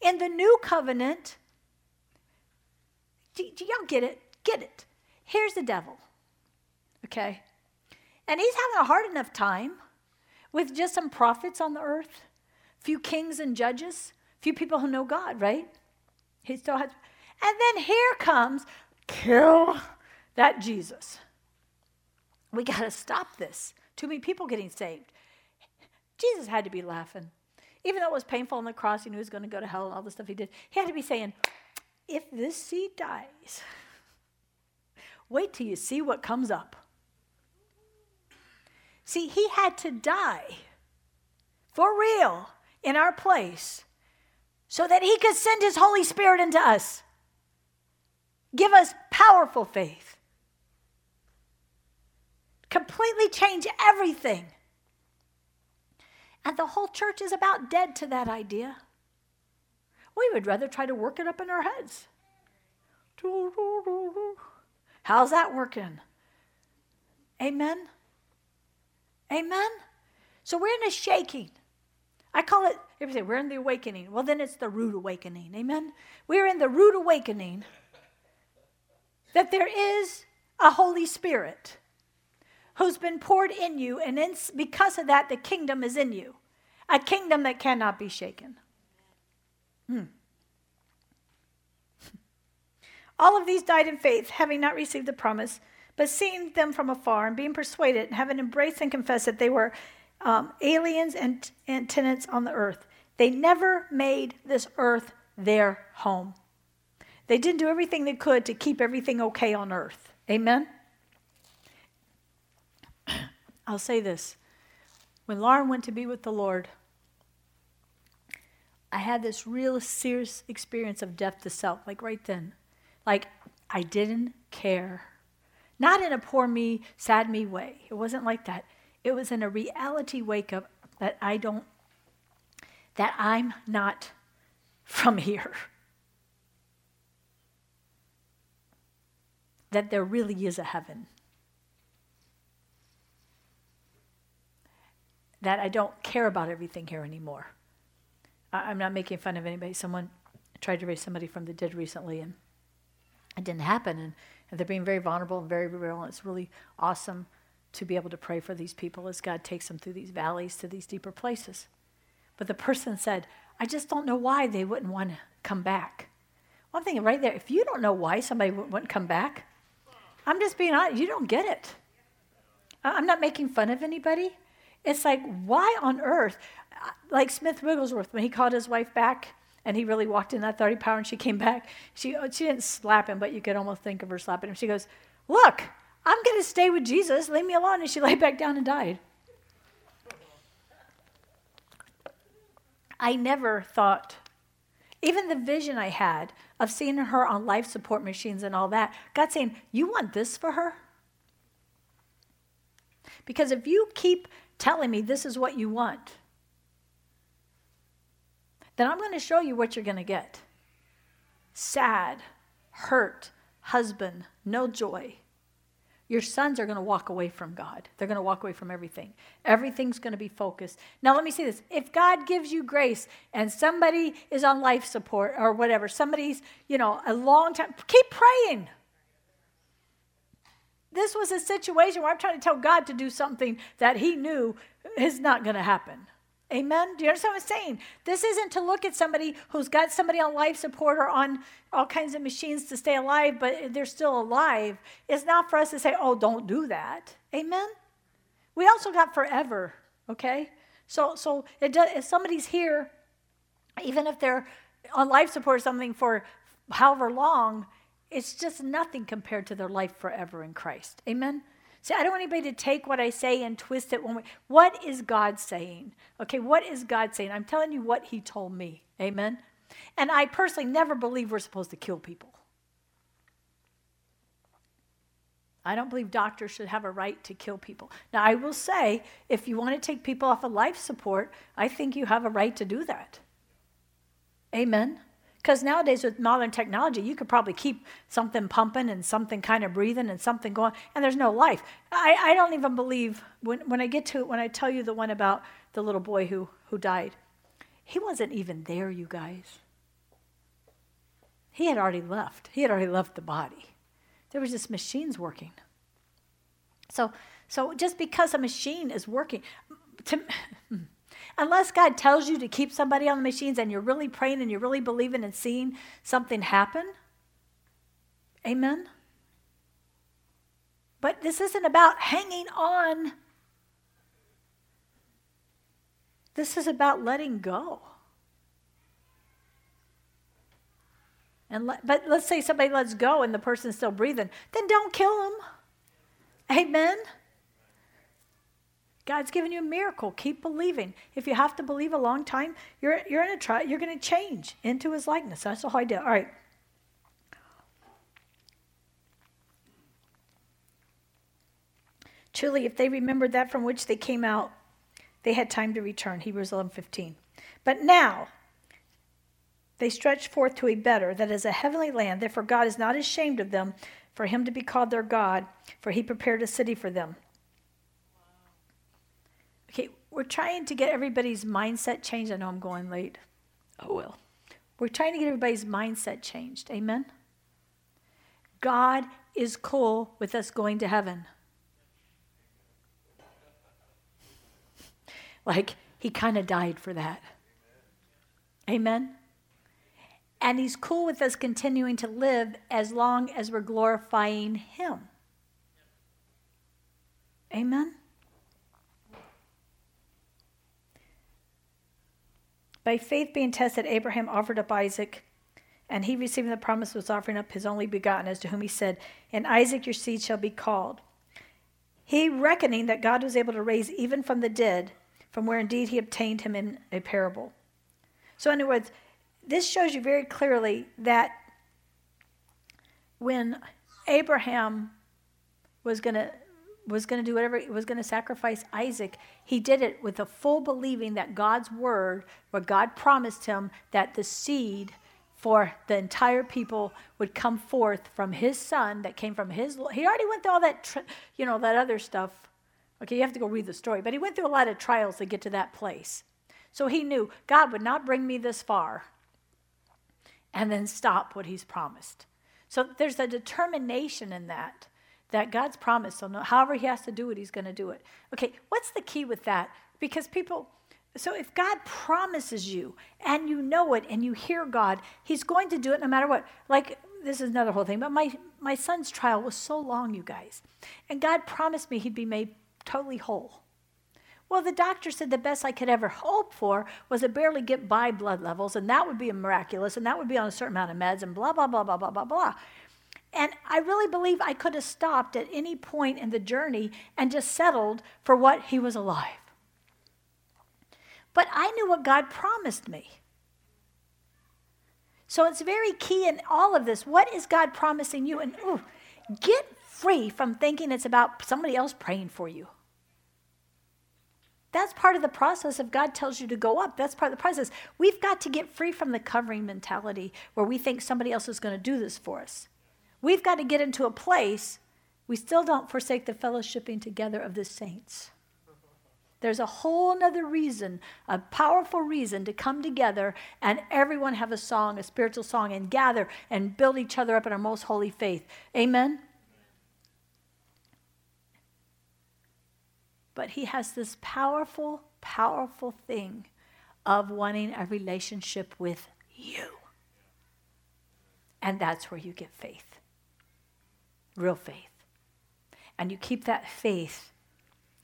in the new covenant, do, do y'all get it? Get it. Here's the devil, okay? And he's having a hard enough time with just some prophets on the earth, few kings and judges, few people who know God, right? He still has. And then here comes, kill that Jesus. We got to stop this. Too many people getting saved. Jesus had to be laughing. Even though it was painful on the cross, he knew he was going to go to hell and all the stuff he did. He had to be saying, if this seed dies, wait till you see what comes up. See, he had to die for real in our place so that he could send his Holy Spirit into us. Give us powerful faith. Completely change everything. And the whole church is about dead to that idea. We would rather try to work it up in our heads. How's that working? Amen? Amen? So we're in a shaking. I call it, if you say we're in the awakening, well, then it's the rude awakening. Amen? We're in the rude awakening that there is a Holy Spirit who's been poured in you, and in, because of that, the kingdom is in you. A kingdom that cannot be shaken. Hmm. All of these died in faith, having not received the promise, but seeing them from afar and being persuaded, and having embraced and confessed that they were um, aliens and, and tenants on the earth. They never made this earth their home. They didn't do everything they could to keep everything okay on earth. Amen? I'll say this. When Lauren went to be with the Lord, I had this real serious experience of death to self, like right then. Like, I didn't care. Not in a poor me, sad me way. It wasn't like that. It was in a reality wake up that I don't, that I'm not from here. That there really is a heaven. That I don't care about everything here anymore. I'm not making fun of anybody. Someone tried to raise somebody from the dead recently, and it didn't happen. And, and they're being very vulnerable and very real, and it's really awesome to be able to pray for these people as God takes them through these valleys to these deeper places. But the person said, I just don't know why they wouldn't want to come back. Well, I'm thinking right there, if you don't know why somebody wouldn't come back, I'm just being honest, you don't get it. I'm not making fun of anybody. It's like, why on earth? Uh, like Smith Wigglesworth, when he called his wife back and he really walked in that 30 power and she came back, she, uh, she didn't slap him, but you could almost think of her slapping him. She goes, Look, I'm going to stay with Jesus. Leave me alone. And she lay back down and died. I never thought, even the vision I had of seeing her on life support machines and all that, God saying, You want this for her? Because if you keep telling me this is what you want, then I'm going to show you what you're going to get sad, hurt, husband, no joy. Your sons are going to walk away from God. They're going to walk away from everything. Everything's going to be focused. Now, let me say this. If God gives you grace and somebody is on life support or whatever, somebody's, you know, a long time, keep praying. This was a situation where I'm trying to tell God to do something that He knew is not going to happen. Amen. Do you understand what I'm saying? This isn't to look at somebody who's got somebody on life support or on all kinds of machines to stay alive, but they're still alive. It's not for us to say, oh, don't do that. Amen. We also got forever, okay? So, so it does, if somebody's here, even if they're on life support or something for however long, it's just nothing compared to their life forever in Christ. Amen. See, I don't want anybody to take what I say and twist it one way. What is God saying? Okay, what is God saying? I'm telling you what He told me. Amen. And I personally never believe we're supposed to kill people. I don't believe doctors should have a right to kill people. Now, I will say, if you want to take people off of life support, I think you have a right to do that. Amen. Because nowadays, with modern technology, you could probably keep something pumping and something kind of breathing and something going, and there's no life. I, I don't even believe, when, when I get to it, when I tell you the one about the little boy who, who died, he wasn't even there, you guys. He had already left. He had already left the body. There was just machines working. So, so just because a machine is working, to, Unless God tells you to keep somebody on the machines and you're really praying and you're really believing and seeing something happen. Amen. But this isn't about hanging on. This is about letting go. And let, but let's say somebody lets go and the person's still breathing, then don't kill them. Amen. God's given you a miracle. Keep believing. If you have to believe a long time, you're, you're in a try, you're going to change into his likeness. That's the whole idea. All right. Truly, if they remembered that from which they came out, they had time to return. Hebrews 11:15. But now, they stretch forth to a better, that is a heavenly land. Therefore, God is not ashamed of them, for him to be called their God, for he prepared a city for them. We're trying to get everybody's mindset changed. I know I'm going late. Oh, well. We're trying to get everybody's mindset changed. Amen? God is cool with us going to heaven. Like, he kind of died for that. Amen? And he's cool with us continuing to live as long as we're glorifying him. Amen? By faith being tested, Abraham offered up Isaac, and he receiving the promise was offering up his only begotten, as to whom he said, In Isaac your seed shall be called. He, reckoning that God was able to raise even from the dead, from where indeed he obtained him in a parable. So, in other words, this shows you very clearly that when Abraham was going to was going to do whatever, was going to sacrifice Isaac, he did it with a full believing that God's word, where God promised him that the seed for the entire people would come forth from his son that came from his, he already went through all that, you know, that other stuff. Okay, you have to go read the story, but he went through a lot of trials to get to that place. So he knew God would not bring me this far and then stop what he's promised. So there's a determination in that that God's promised. So, however He has to do it, He's going to do it. Okay, what's the key with that? Because people, so if God promises you and you know it and you hear God, He's going to do it no matter what. Like, this is another whole thing, but my, my son's trial was so long, you guys. And God promised me he'd be made totally whole. Well, the doctor said the best I could ever hope for was to barely get by blood levels, and that would be miraculous, and that would be on a certain amount of meds, and blah, blah, blah, blah, blah, blah, blah. And I really believe I could have stopped at any point in the journey and just settled for what he was alive. But I knew what God promised me. So it's very key in all of this. What is God promising you? And ooh, get free from thinking it's about somebody else praying for you. That's part of the process if God tells you to go up. That's part of the process. We've got to get free from the covering mentality where we think somebody else is going to do this for us. We've got to get into a place, we still don't forsake the fellowshipping together of the saints. There's a whole other reason, a powerful reason to come together and everyone have a song, a spiritual song, and gather and build each other up in our most holy faith. Amen? But He has this powerful, powerful thing of wanting a relationship with you. And that's where you get faith real faith. And you keep that faith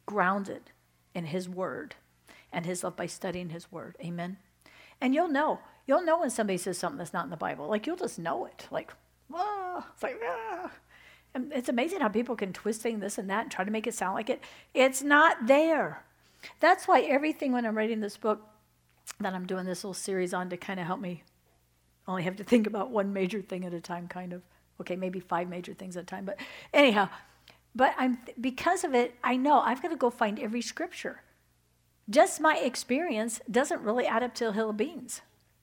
grounded in His Word and His love by studying His Word. Amen. And you'll know. You'll know when somebody says something that's not in the Bible. Like you'll just know it. Like, whoa. It's like, ah. And it's amazing how people can twist things this and that and try to make it sound like it. It's not there. That's why everything when I'm writing this book that I'm doing this little series on to kind of help me only have to think about one major thing at a time, kind of. Okay, maybe five major things at a time. But anyhow, but I'm because of it, I know I've got to go find every scripture. Just my experience doesn't really add up to a hill of beans.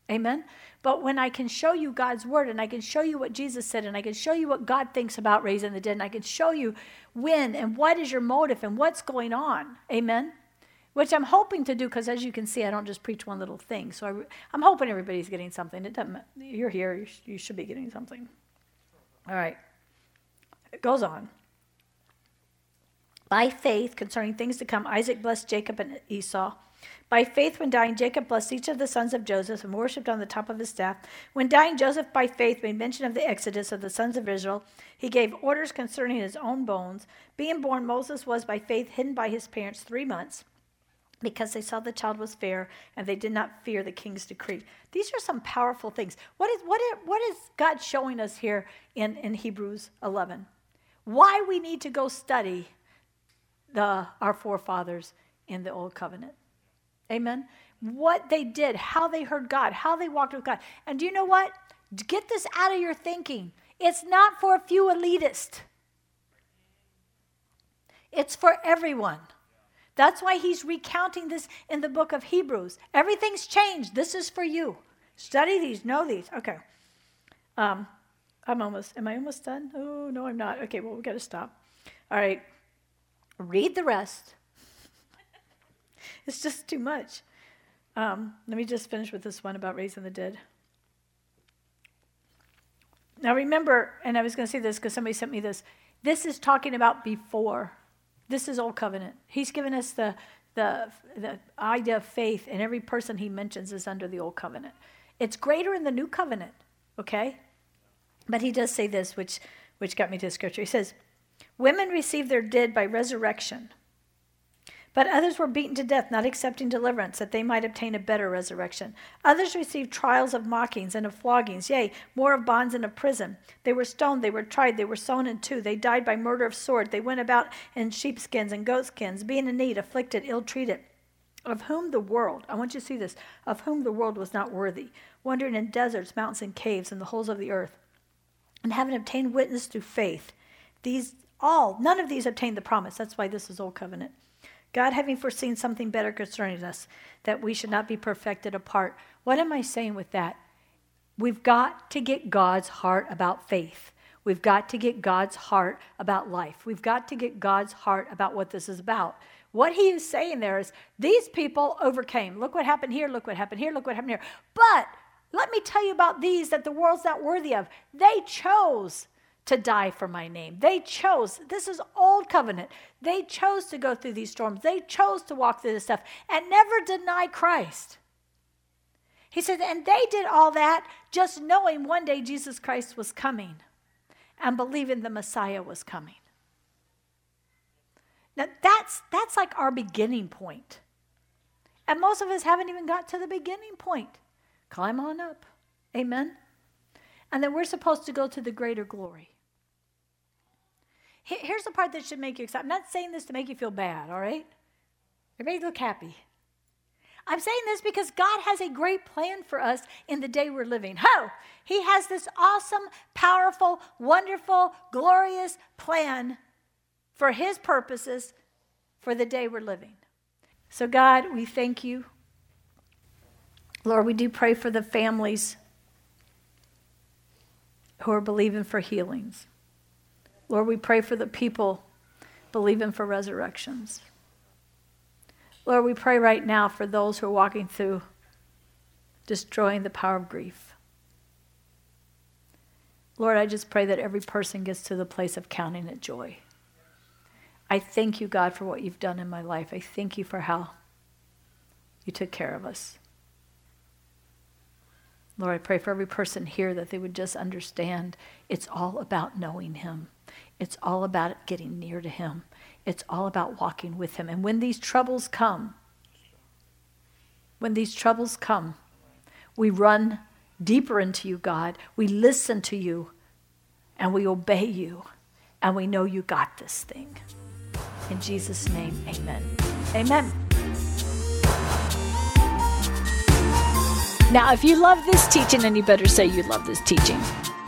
Amen. But when I can show you God's word and I can show you what Jesus said and I can show you what God thinks about raising the dead and I can show you when and what is your motive and what's going on. Amen. Which I'm hoping to do because as you can see, I don't just preach one little thing. So I, am hoping everybody's getting something. It doesn't, you're here, you, sh- you should be getting something. All right. It goes on. By faith, concerning things to come, Isaac blessed Jacob and Esau. By faith, when dying, Jacob blessed each of the sons of Joseph and worshipped on the top of his staff. When dying, Joseph, by faith, made mention of the exodus of the sons of Israel. He gave orders concerning his own bones. Being born, Moses was by faith hidden by his parents three months because they saw the child was fair and they did not fear the king's decree. These are some powerful things. What is, what is, what is God showing us here in, in Hebrews 11? Why we need to go study the, our forefathers in the Old Covenant. Amen? What they did, how they heard God, how they walked with God. And do you know what? Get this out of your thinking. It's not for a few elitists, it's for everyone. That's why he's recounting this in the book of Hebrews. Everything's changed. This is for you. Study these, know these. Okay. Um, I'm almost, am I almost done? Oh, no, I'm not. Okay, well, we've got to stop. All right. Read the rest. it's just too much. Um, let me just finish with this one about raising the dead. Now, remember, and I was going to say this because somebody sent me this. This is talking about before. This is Old Covenant. He's given us the, the, the idea of faith, and every person he mentions is under the Old Covenant. It's greater in the New Covenant, okay? But he does say this, which, which got me to the scripture. He says, Women receive their dead by resurrection but others were beaten to death, not accepting deliverance, that they might obtain a better resurrection. Others received trials of mockings and of floggings, yea, more of bonds and of prison. They were stoned, they were tried, they were sown in two. They died by murder of sword. They went about in sheepskins and goatskins, being in need, afflicted, ill treated. Of whom the world, I want you to see this, of whom the world was not worthy, wandering in deserts, mountains, and caves, and the holes of the earth. And having obtained witness through faith, these all, none of these obtained the promise. That's why this is Old Covenant. God having foreseen something better concerning us, that we should not be perfected apart. What am I saying with that? We've got to get God's heart about faith. We've got to get God's heart about life. We've got to get God's heart about what this is about. What he is saying there is these people overcame. Look what happened here, look what happened here, look what happened here. But let me tell you about these that the world's not worthy of. They chose to die for my name. They chose, this is old covenant. They chose to go through these storms. They chose to walk through this stuff and never deny Christ. He said, and they did all that just knowing one day Jesus Christ was coming and believing the Messiah was coming. Now that's that's like our beginning point. And most of us haven't even got to the beginning point. Climb on up. Amen. And then we're supposed to go to the greater glory. Here's the part that should make you excited. I'm not saying this to make you feel bad, all right? It made Everybody look happy. I'm saying this because God has a great plan for us in the day we're living. Ho! He has this awesome, powerful, wonderful, glorious plan for His purposes for the day we're living. So, God, we thank you. Lord, we do pray for the families who are believing for healings. Lord, we pray for the people believing for resurrections. Lord, we pray right now for those who are walking through destroying the power of grief. Lord, I just pray that every person gets to the place of counting it joy. I thank you, God, for what you've done in my life. I thank you for how you took care of us. Lord, I pray for every person here that they would just understand it's all about knowing Him. It's all about getting near to Him. It's all about walking with Him. And when these troubles come, when these troubles come, we run deeper into you, God. We listen to you and we obey you and we know you got this thing. In Jesus' name, amen. Amen. Now, if you love this teaching, and you better say you love this teaching,